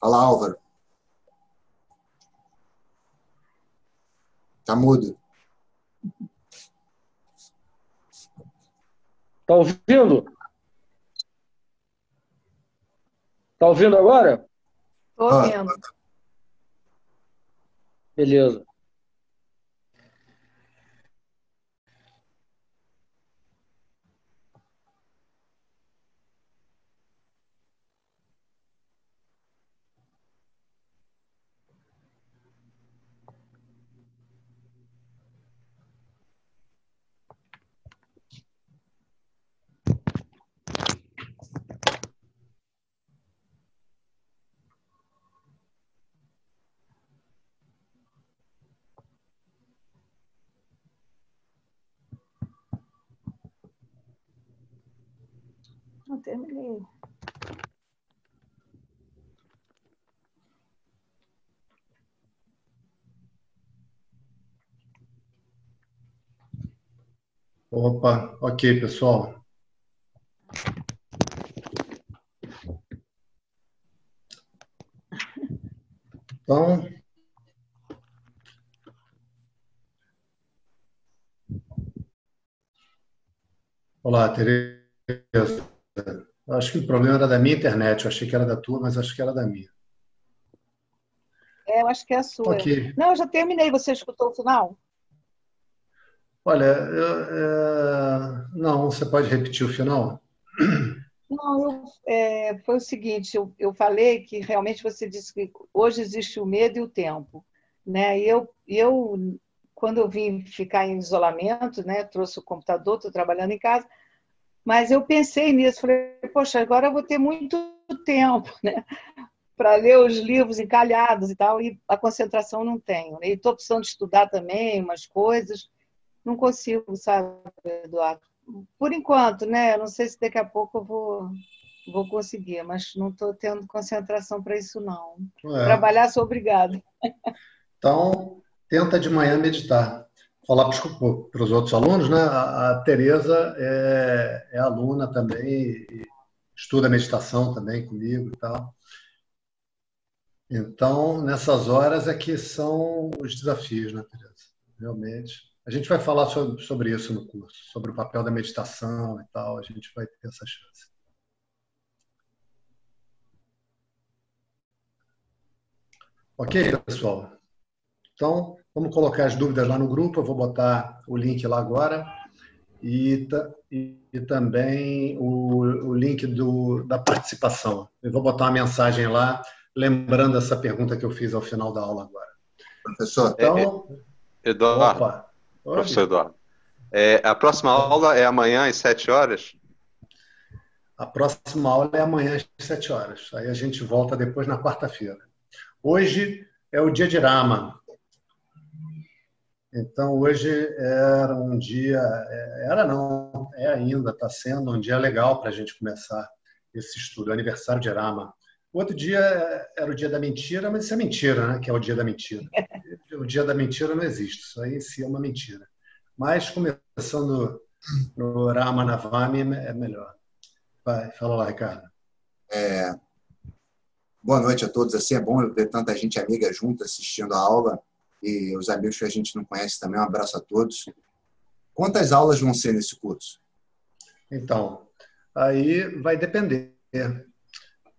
Fala, Álvaro. Tá mudo. Tá ouvindo? Tá ouvindo agora? Estou ouvindo. Beleza. Não terminei. Opa, ok, pessoal. Então, olá, Tereza. Acho que o problema era da minha internet. Eu achei que era da tua, mas acho que era da minha. É, eu acho que é a sua. Ok. Não, eu já terminei. Você escutou o final? Olha, eu, é, não, você pode repetir o final? Não, eu, é, foi o seguinte, eu, eu falei que realmente você disse que hoje existe o medo e o tempo. Né? E eu, eu, quando eu vim ficar em isolamento, né, trouxe o computador, estou trabalhando em casa, mas eu pensei nisso, falei, poxa, agora eu vou ter muito tempo, né? Para ler os livros encalhados e tal, e a concentração não tenho. Né? E estou precisando estudar também umas coisas, não consigo, sabe, Eduardo? Por enquanto, né? Não sei se daqui a pouco eu vou, vou conseguir, mas não estou tendo concentração para isso, não. É. Trabalhar, sou obrigada. Então, tenta de manhã meditar. Falar para os outros alunos, né? A, a Tereza é, é aluna também, estuda meditação também comigo e tal. Então, nessas horas é que são os desafios, né, Tereza? Realmente. A gente vai falar sobre, sobre isso no curso, sobre o papel da meditação e tal. A gente vai ter essa chance. Ok, pessoal? Então, vamos colocar as dúvidas lá no grupo. Eu vou botar o link lá agora. E, e, e também o, o link do, da participação. Eu vou botar uma mensagem lá, lembrando essa pergunta que eu fiz ao final da aula agora. Professor, Então, Eduardo, opa. Oi. professor Eduardo. É, a próxima aula é amanhã às 7 horas? A próxima aula é amanhã às 7 horas. Aí a gente volta depois na quarta-feira. Hoje é o dia de Rama. Então, hoje era um dia, é, era não, é ainda, está sendo um dia legal para a gente começar esse estudo, é aniversário de Rama. O outro dia era o dia da mentira, mas isso é mentira, né? Que é o dia da mentira. O dia da mentira não existe, isso aí em si é uma mentira. Mas começando no Rama Navami é melhor. Vai, fala lá, Ricardo. é, boa noite a todos. Assim, é bom ver tanta gente amiga junto assistindo a aula e os amigos que a gente não conhece também. Um abraço a todos. Quantas aulas vão ser nesse curso? Então, aí vai depender.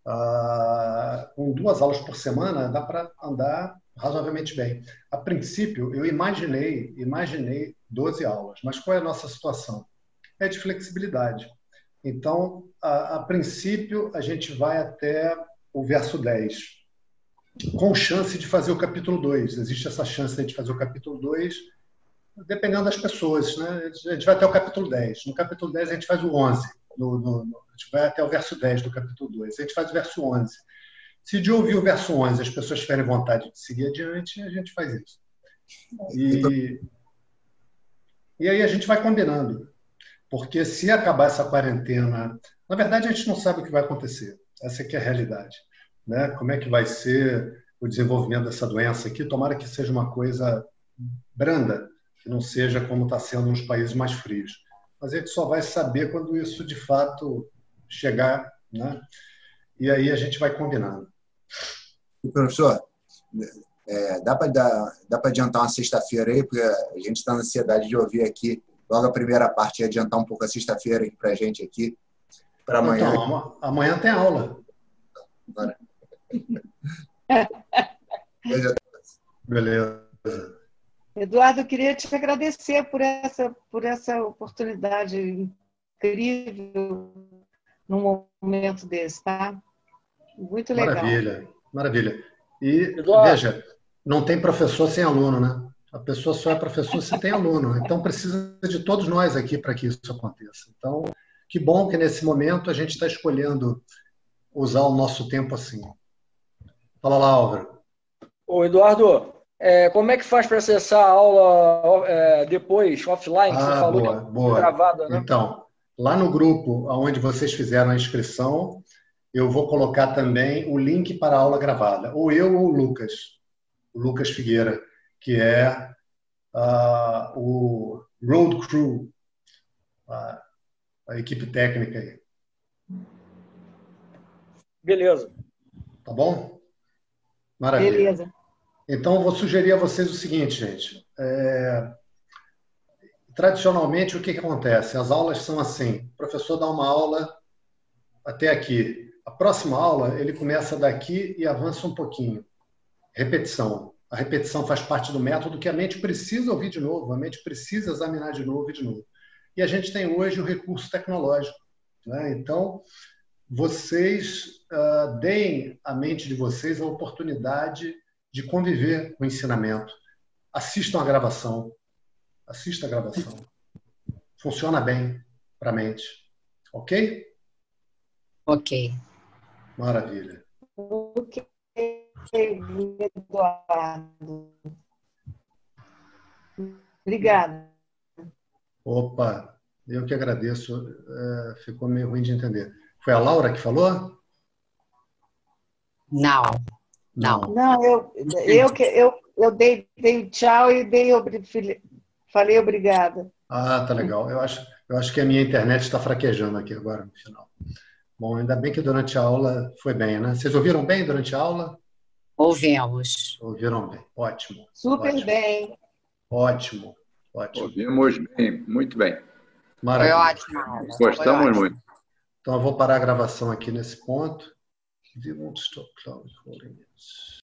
Ah, com duas aulas por semana dá para andar razoavelmente bem. A princípio, eu imaginei, imaginei 12 aulas, mas qual é a nossa situação? É de flexibilidade. Então, a, a princípio, a gente vai até o verso 10, com chance de fazer o capítulo 2. Existe essa chance de fazer o capítulo 2, dependendo das pessoas. Né? A gente vai até o capítulo 10. No capítulo 10, a gente faz o 11. No, no, no, a gente vai até o verso 10 do capítulo 2. A gente faz o verso 11. Se de ouvir o verso 11 as pessoas tiverem vontade de seguir adiante, a gente faz isso. E, e aí a gente vai combinando. Porque se acabar essa quarentena, na verdade a gente não sabe o que vai acontecer. Essa aqui é a realidade. Né? Como é que vai ser o desenvolvimento dessa doença aqui? Tomara que seja uma coisa branda, que não seja como está sendo nos países mais frios. Mas a gente só vai saber quando isso de fato chegar, né? E aí a gente vai combinando. Professor, é, dá para adiantar uma sexta-feira aí, porque a gente está na ansiedade de ouvir aqui logo a primeira parte e adiantar um pouco a sexta-feira para a gente aqui para amanhã. Então, amanhã tem aula. Agora. Beleza. Eduardo, eu queria te agradecer por essa, por essa oportunidade incrível num momento desse, tá? Muito legal. Maravilha, maravilha. E, Eduardo. veja, não tem professor sem aluno, né? A pessoa só é professor se tem aluno. Então, precisa de todos nós aqui para que isso aconteça. Então, que bom que nesse momento a gente está escolhendo usar o nosso tempo assim. Fala lá, Álvaro. Ô, Eduardo, é, como é que faz para acessar a aula é, depois, offline? Ah, você falou boa, que boa. gravada, né? Então, lá no grupo onde vocês fizeram a inscrição, eu vou colocar também o link para a aula gravada. Ou eu ou o Lucas, o Lucas Figueira, que é uh, o Road Crew, a equipe técnica aí. Beleza. Tá bom? Maravilha. Beleza. Então, eu vou sugerir a vocês o seguinte, gente. É... Tradicionalmente, o que, que acontece? As aulas são assim: o professor dá uma aula até aqui. A próxima aula, ele começa daqui e avança um pouquinho. Repetição. A repetição faz parte do método que a mente precisa ouvir de novo, a mente precisa examinar de novo e de novo. E a gente tem hoje o recurso tecnológico. Né? Então, vocês uh, deem à mente de vocês a oportunidade de conviver com o ensinamento. Assistam a gravação. Assista a gravação. Funciona bem para a mente. Ok? Ok. Maravilha. Ok, Eduardo. Obrigada. Opa, eu que agradeço. É, ficou meio ruim de entender. Foi a Laura que falou? Não. Não. Não, eu, eu, eu, eu dei, dei tchau e dei, falei obrigada. Ah, tá legal. Eu acho, eu acho que a minha internet está fraquejando aqui agora no final. Bom, ainda bem que durante a aula foi bem, né? Vocês ouviram bem durante a aula? Ouvimos. Ouviram bem. Ótimo. Super ótimo. bem. Ótimo. Ótimo. Ouvimos bem, muito bem. Maravilha. Foi ótimo. Gostamos muito. Então, eu vou parar a gravação aqui nesse ponto. We won't stop cloud.